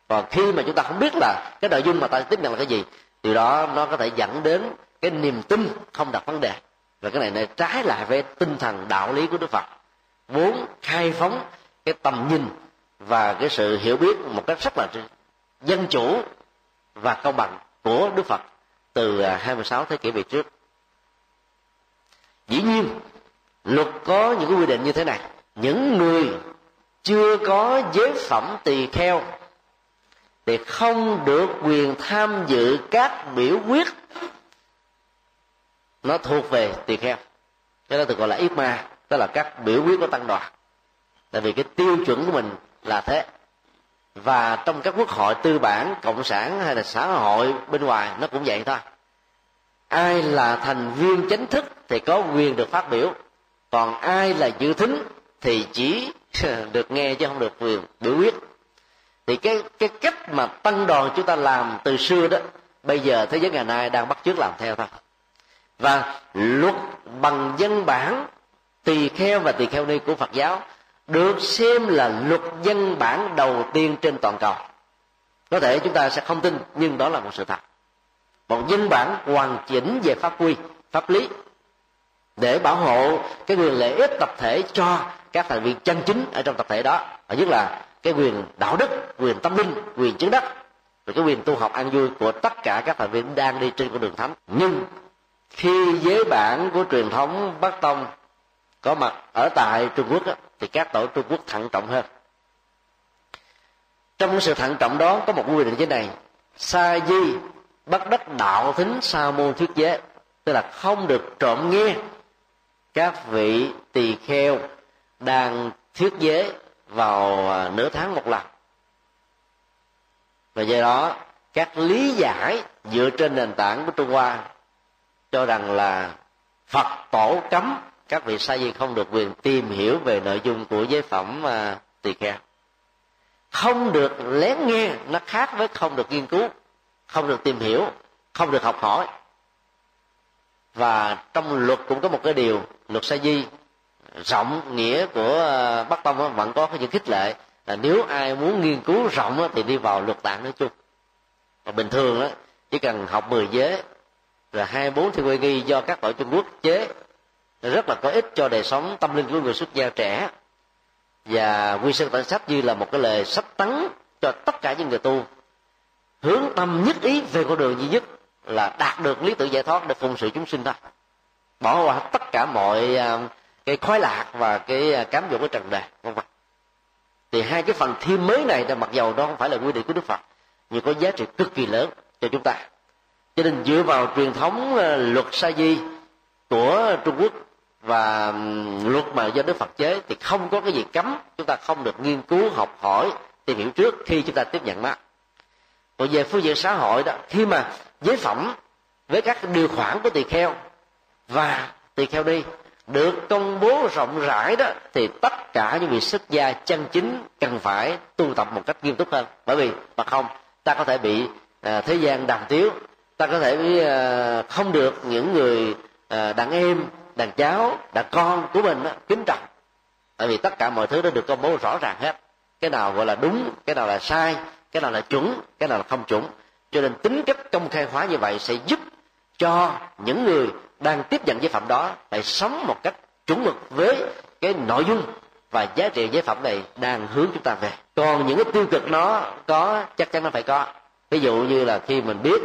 S1: Còn khi mà chúng ta không biết là cái nội dung mà ta tiếp nhận là cái gì, điều đó nó có thể dẫn đến cái niềm tin không đặt vấn đề. Và cái này này trái lại với tinh thần đạo lý của đức phật. Muốn khai phóng cái tầm nhìn và cái sự hiểu biết một cách rất là dân chủ và công bằng của đức phật từ à, 26 thế kỷ về trước. Dĩ nhiên luật có những quy định như thế này. Những người chưa có giới phẩm tỳ kheo thì không được quyền tham dự các biểu quyết. Nó thuộc về tỳ kheo. Cái đó được gọi là ít ma, tức là các biểu quyết của tăng đoàn. Tại vì cái tiêu chuẩn của mình là thế. Và trong các quốc hội tư bản, cộng sản hay là xã hội bên ngoài, nó cũng vậy thôi. Ai là thành viên chính thức thì có quyền được phát biểu còn ai là dự thính thì chỉ được nghe chứ không được quyền biểu quyết. Thì cái cái cách mà tăng đoàn chúng ta làm từ xưa đó, bây giờ thế giới ngày nay đang bắt chước làm theo thôi. Và luật bằng dân bản, tỳ kheo và tỳ kheo ni của phật giáo được xem là luật dân bản đầu tiên trên toàn cầu. Có thể chúng ta sẽ không tin, nhưng đó là một sự thật. Một dân bản hoàn chỉnh về pháp quy, pháp lý để bảo hộ cái quyền lợi ích tập thể cho các thành viên chân chính ở trong tập thể đó. Và nhất là cái quyền đạo đức, quyền tâm linh, quyền chứng đắc và cái quyền tu học an vui của tất cả các thành viên đang đi trên con đường thánh. Nhưng khi giới bản của truyền thống bắc tông có mặt ở tại trung quốc thì các tổ trung quốc thận trọng hơn. Trong sự thận trọng đó có một quy định thế này. Sa di bắt đất đạo thính, sa môn thuyết giới, tức là không được trộm nghe các vị tỳ kheo đang thuyết giới vào à, nửa tháng một lần. Và do đó các lý giải dựa trên nền tảng của trung hoa cho rằng là phật tổ cấm các vị sa di không được quyền tìm hiểu về nội dung của giới phẩm uh, tỳ kheo. Không được lén nghe nó khác với không được nghiên cứu không được tìm hiểu không được học hỏi và trong luật cũng có một cái điều, luật sa di, rộng nghĩa của ờ, bắc tông vẫn có những khích lệ. Là nếu ai muốn nghiên cứu rộng thì đi vào luật tạng nói chung. Và bình thường đó chỉ cần học 10 giới rồi hai bốn thi quy nghi do các tổ trung quốc chế. Rất là có ích cho đời sống tâm linh của người xuất gia trẻ. Và quy sơn tạng sách như là một cái lời sách tấn cho tất cả những người tu. Hướng tâm nhất ý về con đường duy nhất là đạt được lý tưởng giải thoát để phụng sự chúng sinh thôi. Bỏ qua tất cả mọi à, cái khoái lạc và cái à, cám dỗ của trần đời vân vân. Thì hai cái phần thêm mới này mặc dầu đó không phải là quy định của đức phật, nhưng có giá trị cực kỳ lớn cho chúng ta. Cho nên dựa vào truyền thống à, luật sa di của trung quốc và luật mà do đức phật chế thì không có cái gì cấm. Chúng ta không được nghiên cứu, học hỏi, tìm hiểu trước khi chúng ta tiếp nhận nó còn về phương diện xã hội đó, khi mà giới phẩm với các điều khoản của tỳ kheo. Và tỳ kheo đi được công bố rộng rãi đó thì tất cả những vị xuất gia chân chính cần phải tu tập một cách nghiêm túc hơn. Bởi vì mà không ta có thể bị à, thế gian đàm tiếu. Ta có thể bị, à, không được những người à, đàn em đàn cháu đàn con của mình đó, kính trọng. Tại vì tất cả mọi thứ đã được công bố rõ ràng hết. Cái nào gọi là đúng cái nào là sai cái nào là chuẩn cái nào là không chuẩn cho nên tính cách công khai hóa như vậy sẽ giúp cho những người đang tiếp nhận giới phẩm đó phải sống một cách chuẩn mực với cái nội dung và giá trị giới phẩm này đang hướng chúng ta về. Còn những cái tiêu cực nó có, chắc chắn nó phải có. Ví dụ như là khi mình biết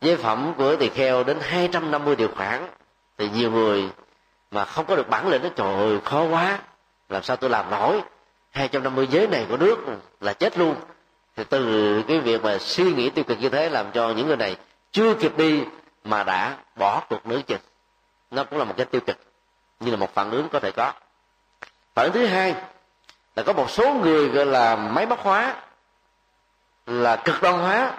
S1: giới phẩm của tỳ kheo đến 250 điều khoản, thì nhiều người mà không có được bản lĩnh nó trời ơi, khó quá. Làm sao tôi làm nổi? 250 giới này của nước là chết luôn thì từ cái việc mà suy nghĩ tiêu cực như thế làm cho những người này chưa kịp đi mà đã bỏ cuộc nửa chừng. Nó cũng là một cái tiêu cực như là một phản ứng có thể có. Phản ứng thứ hai là có một số người gọi là máy móc hóa, là cực đoan hóa,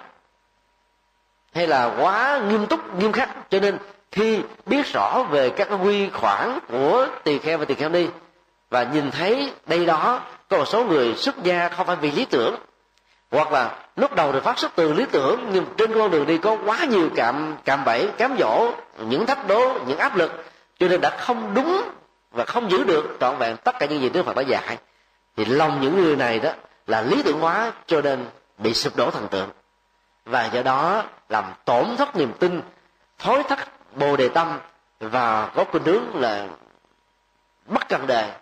S1: hay là quá nghiêm túc, nghiêm khắc. Cho nên khi biết rõ về các quy khoản của tỳ kheo và tỳ kheo đi và nhìn thấy đây đó có một số người xuất gia không phải vì lý tưởng hoặc là lúc đầu thì phát xuất từ lý tưởng, nhưng trên con đường đi có quá nhiều cạm cạm bẫy, cám dỗ, những thách đố, những áp lực, cho nên đã không đúng và không giữ được trọn vẹn tất cả những gì Đức Phật đã dạy. Thì lòng những người này đó là lý tưởng hóa cho nên bị sụp đổ thần tượng. Và do đó làm tổn thất niềm tin, thối thất bồ đề tâm và có khuynh hướng là mất cần đề,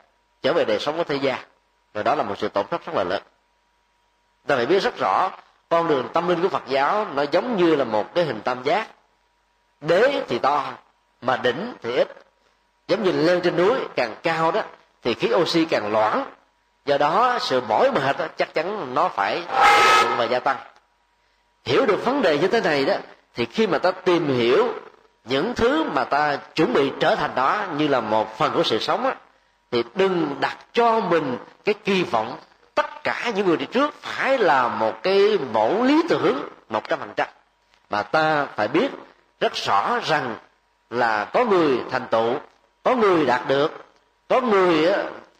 S1: trở về đời sống của thế gian. Và đó là một sự tổn thất rất là lớn ta phải biết rất rõ con đường tâm linh của phật giáo nó giống như là một cái hình tam giác. Đế thì to mà đỉnh thì ít. Giống như leo trên núi càng cao đó thì khí oxy càng loãng. Do đó sự mỏi mệt đó, chắc chắn nó phải và gia tăng. Hiểu được vấn đề như thế này đó thì khi mà ta tìm hiểu những thứ mà ta chuẩn bị trở thành đó như là một phần của sự sống á, thì đừng đặt cho mình cái kỳ vọng cả những người đi trước phải là một cái mẫu lý tưởng một trăm phần trăm. Mà ta phải biết rất rõ rằng là có người thành tựu, có người đạt được, có người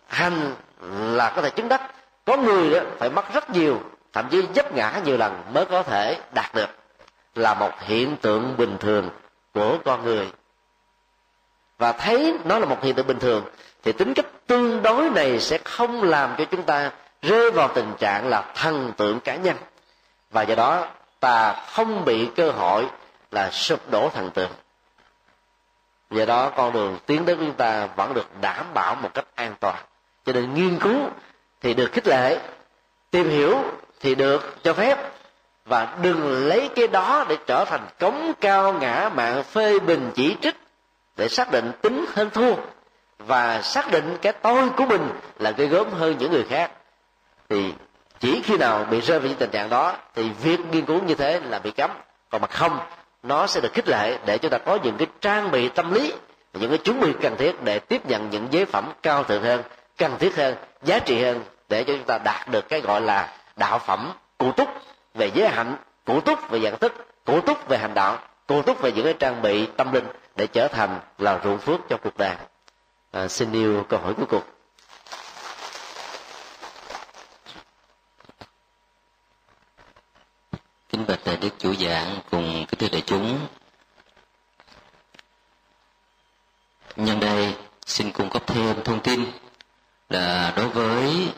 S1: hành là có thể chứng đắc, có người phải mất rất nhiều, thậm chí vấp ngã nhiều lần mới có thể đạt được, là một hiện tượng bình thường của con người. Và thấy nó là một hiện tượng bình thường, thì tính cách tương đối này sẽ không làm cho chúng ta rơi vào tình trạng là thần tượng cá nhân. Và do đó, ta không bị cơ hội là sụp đổ thần tượng. Do đó, con đường tiến đến của chúng ta vẫn được đảm bảo một cách an toàn. Cho nên nghiên cứu thì được khích lệ, tìm hiểu thì được cho phép. Và đừng lấy cái đó để trở thành cống cao ngã mạng phê bình chỉ trích để xác định tính hơn thua. Và xác định cái tôi của mình là gây gớm hơn những người khác thì chỉ khi nào bị rơi vào những tình trạng đó thì việc nghiên cứu như thế là bị cấm. Còn mà không nó sẽ được khích lệ để chúng ta có những cái trang bị tâm lý những cái chuẩn bị cần thiết để tiếp nhận những giới phẩm cao thượng hơn cần thiết hơn giá trị hơn để cho chúng ta đạt được cái gọi là đạo phẩm cụ túc về giới hạnh cụ túc về dạng thức cụ túc về hành đạo cụ túc về những cái trang bị tâm linh để trở thành là ruộng phước cho cuộc đời. À, xin yêu câu hỏi cuối cùng.
S2: Kính bạch đức chủ giảng cùng kính thưa đại chúng. Nhân đây, xin cung cấp thêm thông tin là đối với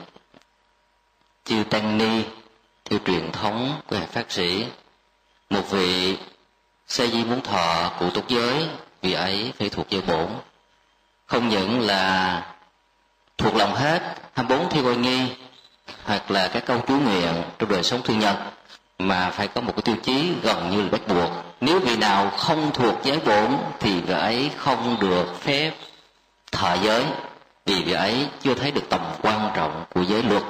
S2: chư tăng ni, theo truyền thống của hệ phát sĩ, một vị sa di muốn thọ cụ túc giới, vị ấy phải thuộc giới bổn. Không những là thuộc lòng hết 24 thi oai nghi, hoặc là các câu chú nguyện trong đời sống thương nhân mà phải có một cái tiêu chí gần như là bắt buộc. Nếu vị nào không thuộc giới bổn thì vị ấy không được phép thọ giới vì vị ấy chưa thấy được tầm quan trọng của giới luật.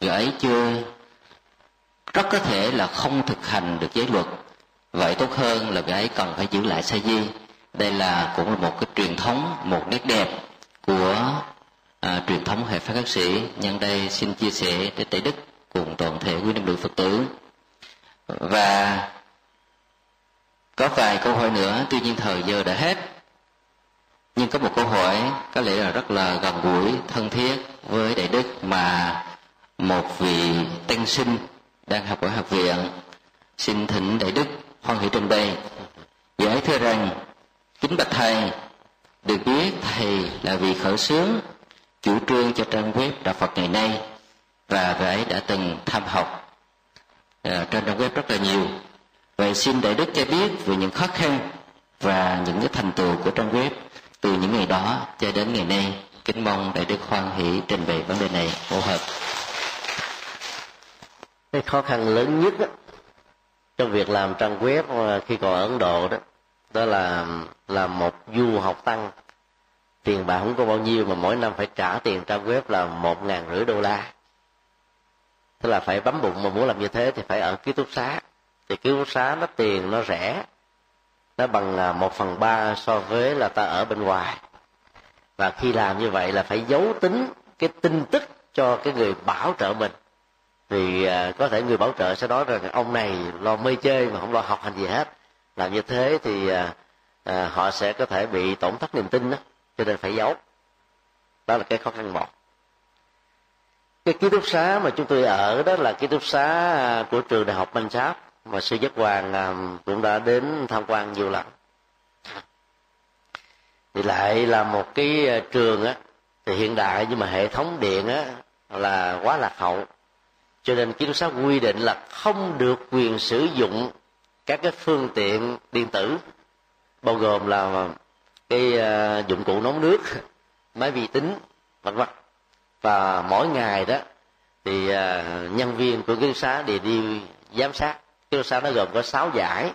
S2: Vị ấy chưa rất có thể là không thực hành được giới luật. Vậy tốt hơn là vị ấy cần phải giữ lại sa di. Đây là cũng là một cái truyền thống một nét đẹp của à, truyền thống hệ pháp các sĩ. Nhân đây xin chia sẻ để tẩy đức cùng toàn thể quý nam nữ phật tử và có vài câu hỏi nữa, tuy nhiên thời giờ đã hết. Nhưng có một câu hỏi, có lẽ là rất là gần gũi, thân thiết với đại đức mà một vị tân sinh đang học ở học viện. Xin thỉnh đại đức hoan hỷ trình bày. Dạ Giải thưa rằng, kính bạch thầy, được biết thầy là vị khởi xướng, chủ trương cho trang web đạo phật ngày nay và vị ấy đã từng tham học à, trên trang web rất là nhiều. Vậy xin đại đức cho biết về những khó khăn và những cái thành tựu của trang web từ những ngày đó cho đến ngày nay. Kính mong đại đức hoan hỷ trình bày vấn đề này phù hợp.
S1: Cái khó khăn lớn nhất đó, trong việc làm trang web ờ, khi còn ở ấn độ đó đó là là một du học tăng. Tiền bạc không có bao nhiêu mà mỗi năm phải trả tiền trang web là một ngàn rưỡi đô la tức là phải bấm bụng mà muốn làm như thế thì phải ở ký túc xá. Thì ký túc xá nó tiền nó rẻ. Nó bằng à, một phần ba so với là ta ở bên ngoài. Và khi làm như vậy là phải giấu tính cái tin tức cho cái người bảo trợ mình. Thì à, có thể người bảo trợ sẽ nói rằng ông này lo mê chơi mà không lo học hành gì hết. Làm như thế thì à, à họ sẽ có thể bị tổn thất niềm tin đó. Cho nên phải giấu. Đó là cái khó khăn một cái ký túc xá mà chúng tôi ở đó là ký túc xá à, của trường đại học Minh Sáp mà sư giác hoàng à, cũng đã đến tham quan nhiều lần. Thì lại là một cái à, trường á, thì hiện đại nhưng mà hệ thống điện á, là quá lạc hậu. Cho nên ký túc xá quy định là không được quyền sử dụng các cái phương tiện điện tử, bao gồm là cái dụng cụ nấu nước, máy vi tính, vân vân và mỗi ngày đó thì à, nhân viên của kiến xá thì đi giám sát. Kiến xá nó gồm có 6 giải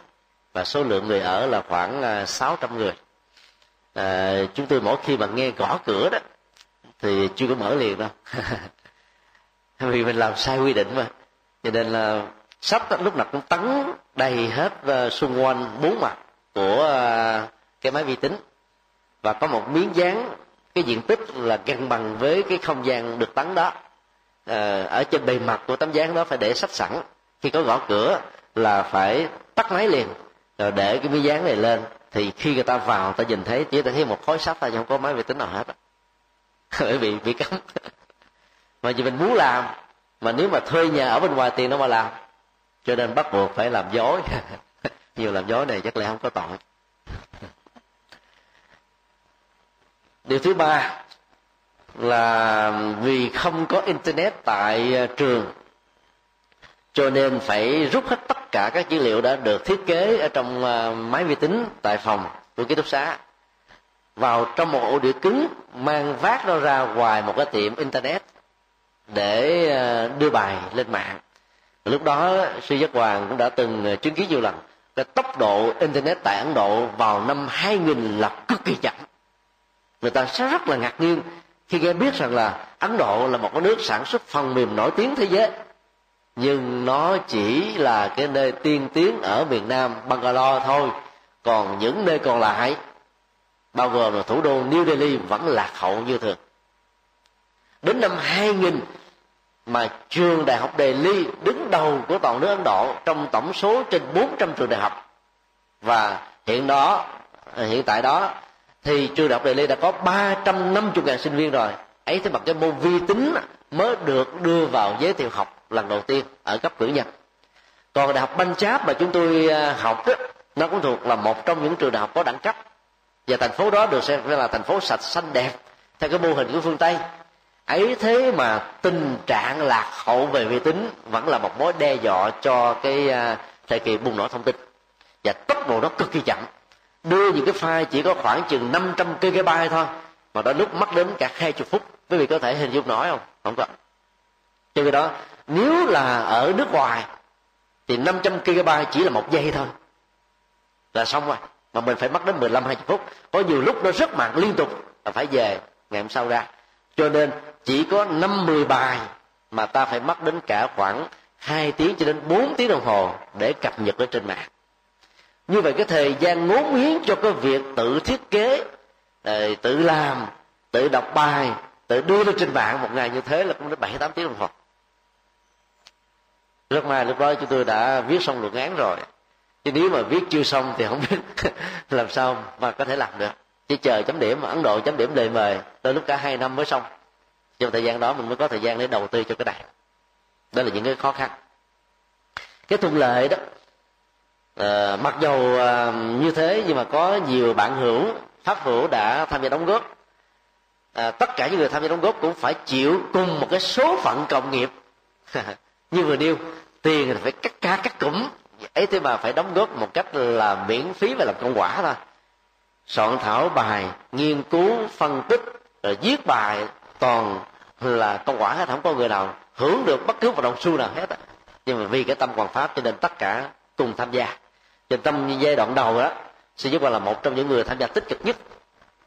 S1: và số lượng người ở là khoảng à, 600 người. À, chúng tôi mỗi khi mà nghe gõ cửa đó thì chưa có mở liền đâu. Vì mình làm sai quy định mà. Cho nên là sắp lúc nào cũng tấn đầy hết à, xung quanh bốn mặt của cái máy vi tính. Và có một miếng dán cái diện tích là gần bằng với cái không gian được tắm đó. À, ở trên bề mặt của tấm dáng đó phải để sách sẵn. Khi có gõ cửa là phải tắt máy liền rồi để cái miếng dán này lên. Thì khi người ta vào ta nhìn thấy chỉ ta thấy một khối sách thôi không có máy vi tính nào hết bởi vì bị cấm. Mà vì mình muốn làm mà nếu mà thuê nhà ở bên ngoài tiền nó mà làm. Cho nên bắt buộc phải làm dối. Nhiều làm dối này chắc là không có tội. Điều thứ ba là vì không có internet tại à, trường, cho nên phải rút hết tất cả các dữ liệu đã được thiết kế ở trong à, máy vi tính tại phòng của ký túc xá. Vào trong một ổ đĩa cứng mang vác nó ra ngoài một cái tiệm internet để à, đưa bài lên mạng. Lúc đó, sư giác hoàng cũng đã từng chứng kiến nhiều lần cái tốc độ internet tại ấn độ vào năm 2000 là cực kỳ chậm người ta sẽ rất là ngạc nhiên khi nghe biết rằng là ấn độ là một cái nước sản xuất phần mềm nổi tiếng thế giới. Nhưng nó chỉ là cái nơi tiên tiến ở miền nam bangalore thôi, còn những nơi còn lại, bao gồm là thủ đô new delhi, vẫn lạc hậu như thường. Đến năm 2000 mà trường đại học Delhi đứng đầu của toàn nước Ấn Độ trong tổng số trên 400 trường đại học. Và hiện đó, hiện tại đó thì trường đại học Delhi đã có 350 ngàn sinh viên rồi. Ấy thế mà cái môn vi tính mới được đưa vào giới thiệu học lần đầu tiên ở cấp cử nhân. Còn đại học Punjab mà chúng tôi à, học đó, nó cũng thuộc là một trong những trường đại học có đẳng cấp. Và thành phố đó được xem là thành phố sạch xanh đẹp theo cái mô hình của phương tây. Ấy thế mà tình trạng lạc hậu về vi tính vẫn là một mối đe dọa cho cái à, thời kỳ bùng nổ thông tin. Và tốc độ nó cực kỳ chậm đưa những cái file chỉ có khoảng chừng 500 kb thôi, mà đã lúc mất đến cả hai chục phút, quý vị có thể hình dung nổi không? Không có. Cho nên đó, nếu là ở nước ngoài, thì 500 kb chỉ là một giây thôi. Là xong rồi. Mà mình phải mất đến 15 20 phút. Có nhiều lúc nó rất mạng liên tục là phải về ngày hôm sau ra. Cho nên chỉ có năm mười bài mà ta phải mất đến cả khoảng hai tiếng cho đến bốn tiếng đồng hồ để cập nhật ở trên mạng như vậy cái thời gian ngốn nghiến cho cái việc tự thiết kế ờ, tự làm, tự đọc bài, tự đưa lên trên mạng một ngày như thế là cũng đến bảy, tám tiếng đồng hồ. Rất may lúc đó chúng tôi đã viết xong luận án rồi. Chứ nếu mà viết chưa xong thì không biết làm sao mà có thể làm được. Chỉ chờ chấm điểm ấn độ chấm điểm đề mời, tới lúc cả hai năm mới xong. Trong thời gian đó mình mới có thời gian để đầu tư cho cái này đó là những cái khó khăn. Cái thuận lợi đó à, mặc dầu à, ờ, như thế nhưng mà có nhiều bạn hữu pháp hữu đã tham gia đóng góp. À, tất cả những người tham gia đóng góp cũng phải chịu cùng một cái số phận cộng nghiệp. Như vừa nêu tiền thì phải cắt ca cắt cụm. Ấy thế mà phải đóng góp một cách là miễn phí và làm công quả thôi. Soạn thảo bài nghiên cứu phân tích rồi viết bài toàn là công quả hết không có người nào hưởng được bất cứ một đồng xu nào hết nhưng mà vì cái tâm hoàn pháp cho nên tất cả cùng tham gia. Và tâm giai đoạn đầu đó sư giúp là một trong những người tham gia tích cực nhất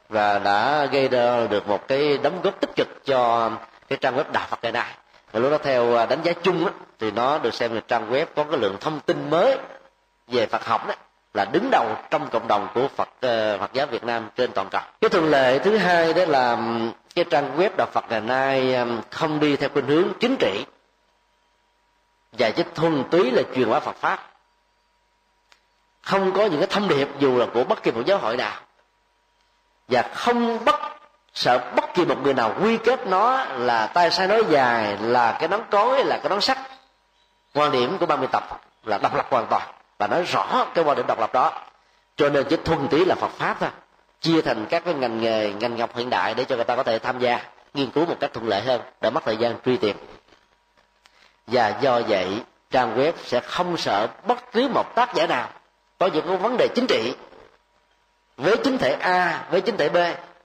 S1: và đã gây ra được một cái đóng góp tích cực cho cái trang web đạo phật ngày nay. Và lúc đó theo à, đánh giá chung đó, thì nó được xem là trang web có cái lượng thông tin mới về phật học đó là đứng đầu trong cộng đồng của Phật ờ, Phật giáo Việt Nam trên toàn cầu. Cái thường lệ thứ hai đó là cái trang web đạo Phật ngày nay không đi theo khuynh hướng chính trị. Và chỉ thuần túy là truyền bá Phật pháp không có những cái thông điệp dù là của bất kỳ một giáo hội nào. Và không bất, sợ bất kỳ một người nào quy kết nó là tay sai nói dài, là cái nón cối, là cái nón sắt. Quan điểm của ban biên tập là độc lập hoàn toàn và nói rõ cái quan điểm độc lập đó. Cho nên chỉ thuần túy là phật pháp thôi, chia thành các cái ngành nghề, ngành học hiện đại để cho người ta có thể tham gia, nghiên cứu một cách thuận lợi hơn để mất thời gian truy tìm. Và do vậy, trang web sẽ không sợ bất cứ một tác giả nào có những cái vấn đề chính trị. Với chính thể A, với chính thể B,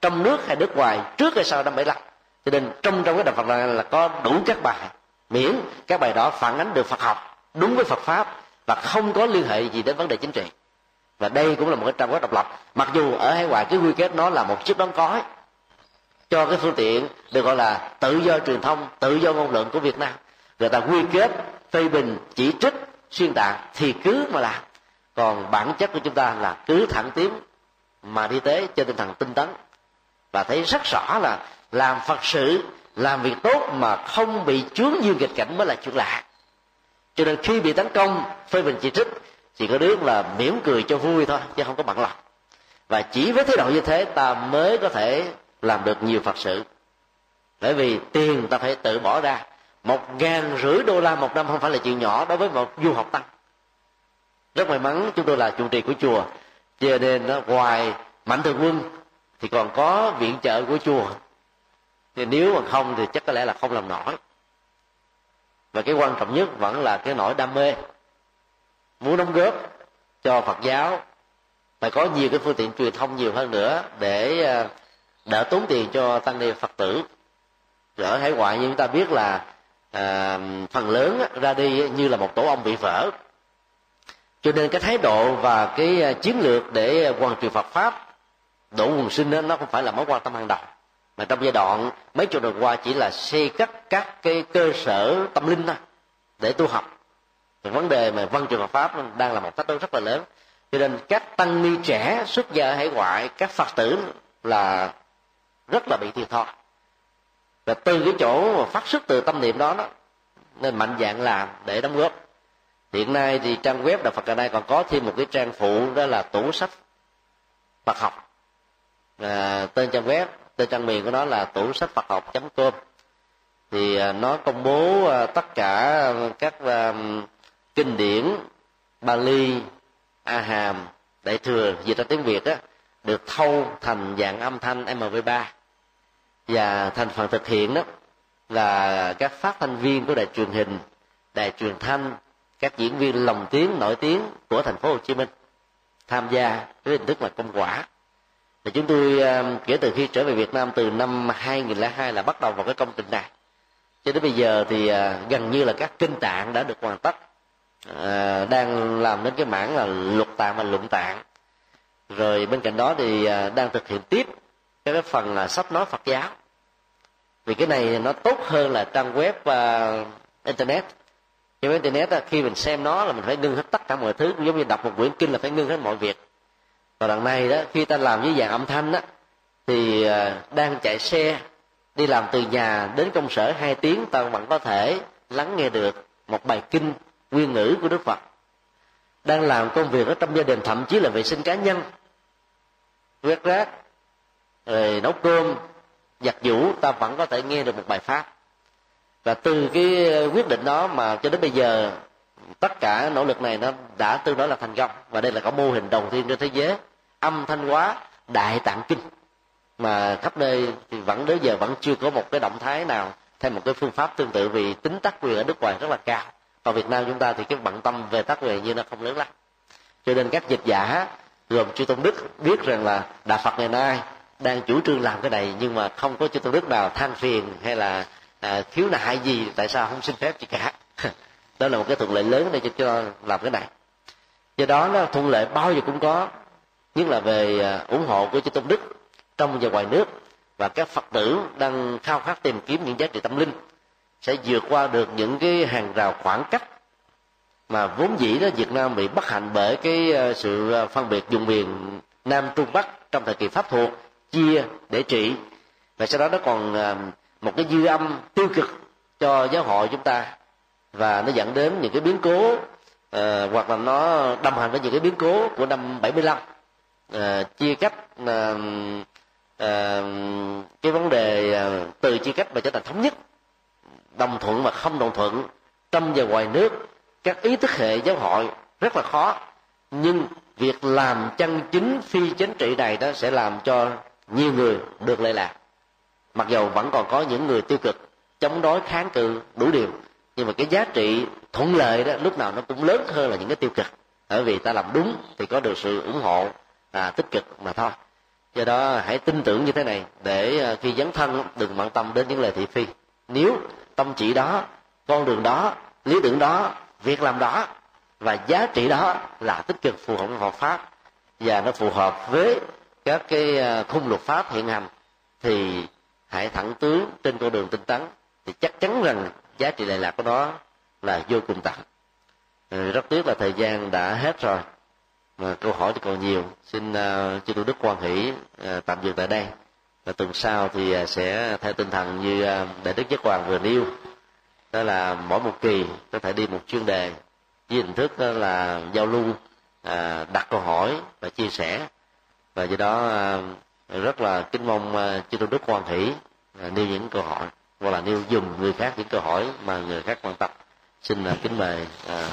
S1: trong nước hay nước ngoài, trước hay sau năm 75 cho nên trong trong cái đạo Phật này là có đủ các bài miễn, các bài đó phản ánh được Phật học, đúng với Phật pháp và không có liên hệ gì đến vấn đề chính trị. Và đây cũng là một cái trang web độc lập. Mặc dù ở hải ngoại cái quy kết nó là một chiếc đóng cói cho cái phương tiện được gọi là tự do truyền thông, tự do ngôn luận của việt nam. Người ta quy kết phê bình, chỉ trích, xuyên tạc thì cứ mà làm còn bản chất của chúng ta là cứ thẳng tiến mà đi tới trên tinh thần tinh tấn. Và thấy rất rõ là làm phật sự, làm việc tốt mà không bị chướng như nghịch cảnh mới là chuyện lạ. Cho nên khi bị tấn công, phê bình chỉ trích chỉ có đứa là mỉm cười cho vui thôi, chứ không có bận lòng. Và chỉ với thái độ như thế, ta mới có thể làm được nhiều phật sự. Bởi vì tiền ta phải tự bỏ ra. Một ngàn rưỡi đô la một năm không phải là chuyện nhỏ đối với một du học tăng rất may mắn chúng tôi là chủ trì của chùa. Cho nên nó ngoài mạnh thường quân thì còn có viện trợ của chùa. Thì nếu mà không thì chắc có lẽ là không làm nổi. Và cái quan trọng nhất vẫn là cái nỗi đam mê. Muốn đóng góp cho phật giáo phải có nhiều cái phương tiện truyền thông nhiều hơn nữa để à, đỡ tốn tiền cho tăng ni phật tử. Ở hải ngoại như chúng ta biết là à, phần lớn ra đi như là một tổ ong bị vỡ cho nên cái thái độ và cái à, chiến lược để à, hoàn truyền Phật pháp đổ nguồn sinh đó, nó không phải là mối quan tâm hàng đầu. Mà trong giai đoạn mấy chục năm qua chỉ là xây cất các cái cơ sở tâm linh thôi để tu học. Thì vấn đề mà văn trường Phật pháp đang là một thách thức rất là lớn. Cho nên các tăng ni trẻ xuất gia hải ngoại các phật tử là rất là bị thiệt thòi. Và từ cái chỗ mà phát xuất từ tâm niệm đó đó nên mạnh dạng làm để đóng góp hiện nay thì trang web đạo phật ngày nay còn có thêm một cái trang phụ đó là tủ sách phật học. À, tên trang web tên trang miền của nó là tủ sách phật học com. Thì à, nó công bố à, tất cả các à, kinh điển Bali, A Hàm, Đại thừa dịch ra tiếng Việt á được thâu thành dạng âm thanh MV3 và thành phần thực hiện đó là các phát thanh viên của đài truyền hình, đài truyền thanh, các diễn viên lồng tiếng nổi tiếng của thành phố Hồ Chí Minh tham gia với hình thức là công quả. Thì chúng tôi ờ, kể từ khi trở về Việt Nam từ năm 2002 là bắt đầu vào cái công trình này. Cho đến bây giờ thì ờ, gần như là các kinh tạng đã được hoàn tất. À, đang làm đến cái mảng là luật tạng và luận tạng. Rồi bên cạnh đó thì đang thực hiện tiếp cái phần là sách nói Phật giáo. Vì cái này nó tốt hơn là trang web uh, internet trên internet khi mình xem nó là mình phải ngưng hết tất cả mọi thứ giống như đọc một quyển kinh là phải ngưng hết mọi việc. Và đằng này đó, khi ta làm với dạng âm thanh đó thì à, đang chạy xe, đi làm từ nhà đến công sở hai tiếng, ta vẫn có thể lắng nghe được một bài kinh nguyên ngữ của đức phật. Đang làm công việc ở trong gia đình, thậm chí là vệ sinh cá nhân. Quét rác, rồi nấu cơm, giặt giũ, ta vẫn có thể nghe được một bài pháp và từ cái ờ, quyết định đó mà cho đến bây giờ, tất cả nỗ lực này nó đã tương đối là thành công. Và đây là có mô hình đầu tiên trên thế giới, âm thanh hóa đại tạng kinh. Mà khắp nơi thì vẫn đến giờ vẫn chưa có một cái động thái nào theo một cái phương pháp tương tự vì tính tác quyền ở nước ngoài rất là cao. Còn việt nam chúng ta thì cái bận tâm về tác quyền như nó không lớn lắm. Cho nên các dịch giả, gồm chư tôn đức, biết rằng là đạo phật ngày nay đang chủ trương làm cái này nhưng mà không có chư tôn đức nào than phiền hay là à, khiếu nại gì tại sao không xin phép gì cả? Đó là một cái thuận lợi lớn để cho, cho làm cái này. Do đó nó thuận lợi bao giờ cũng có. Nhất là về à, ủng hộ của chư tôn đức trong và ngoài nước. Và các phật tử đang khao khát tìm kiếm những giá trị tâm linh sẽ vượt qua được những cái hàng rào khoảng cách mà vốn dĩ đó Việt Nam bị bất hạnh bởi cái à, sự à, phân biệt vùng miền Nam Trung Bắc trong thời kỳ Pháp thuộc chia để trị. Và sau đó nó còn một cái dư âm tiêu cực cho giáo hội chúng ta. Và nó dẫn đến những cái biến cố uh, hoặc là nó đồng hành với những cái biến cố của năm 75 uh, ờ, chia cách uh, uh, cái vấn đề uh, từ chia cách và trở thành thống nhất đồng thuận và không đồng thuận trong và ngoài nước các ý thức hệ giáo hội rất là khó. Nhưng việc làm chân chính phi chính trị này đó sẽ làm cho nhiều người được lệ lạc mặc dầu vẫn còn có những người tiêu cực chống đối kháng cự đủ điều nhưng mà cái giá trị thuận lợi đó lúc nào nó cũng lớn hơn là những cái tiêu cực. Bởi vì ta làm đúng thì có được sự ủng hộ à, tích cực mà thôi. Do đó hãy tin tưởng như thế này để à, khi dấn thân đừng bận tâm đến những lời thị phi. Nếu tâm chỉ đó con đường đó lý tưởng đó việc làm đó và giá trị đó là tích cực phù hợp với Phật pháp và nó phù hợp với các cái à, khung luật pháp hiện hành thì hãy thẳng tướng trên con đường tinh tấn thì chắc chắn rằng giá trị lệ lạc của nó là vô cùng tận. Ừ, rất tiếc là thời gian đã hết rồi. Mà câu hỏi thì còn nhiều. Xin uh, chư tôn đức quan hỷ uh, tạm dừng tại đây. Và tuần sau thì uh, sẽ theo tinh thần như uh, đại đức giác hoàng vừa nêu. Đó là mỗi một kỳ có thể đi một chuyên đề với hình thức đó là giao lưu đặt câu hỏi và chia sẻ. Và do đó rất là kính mong à, chư tôn đức quan hỷ à, nêu những câu hỏi, hoặc là nêu dùm người khác những câu hỏi mà người khác quan tâm. Xin à, kính mời hỏi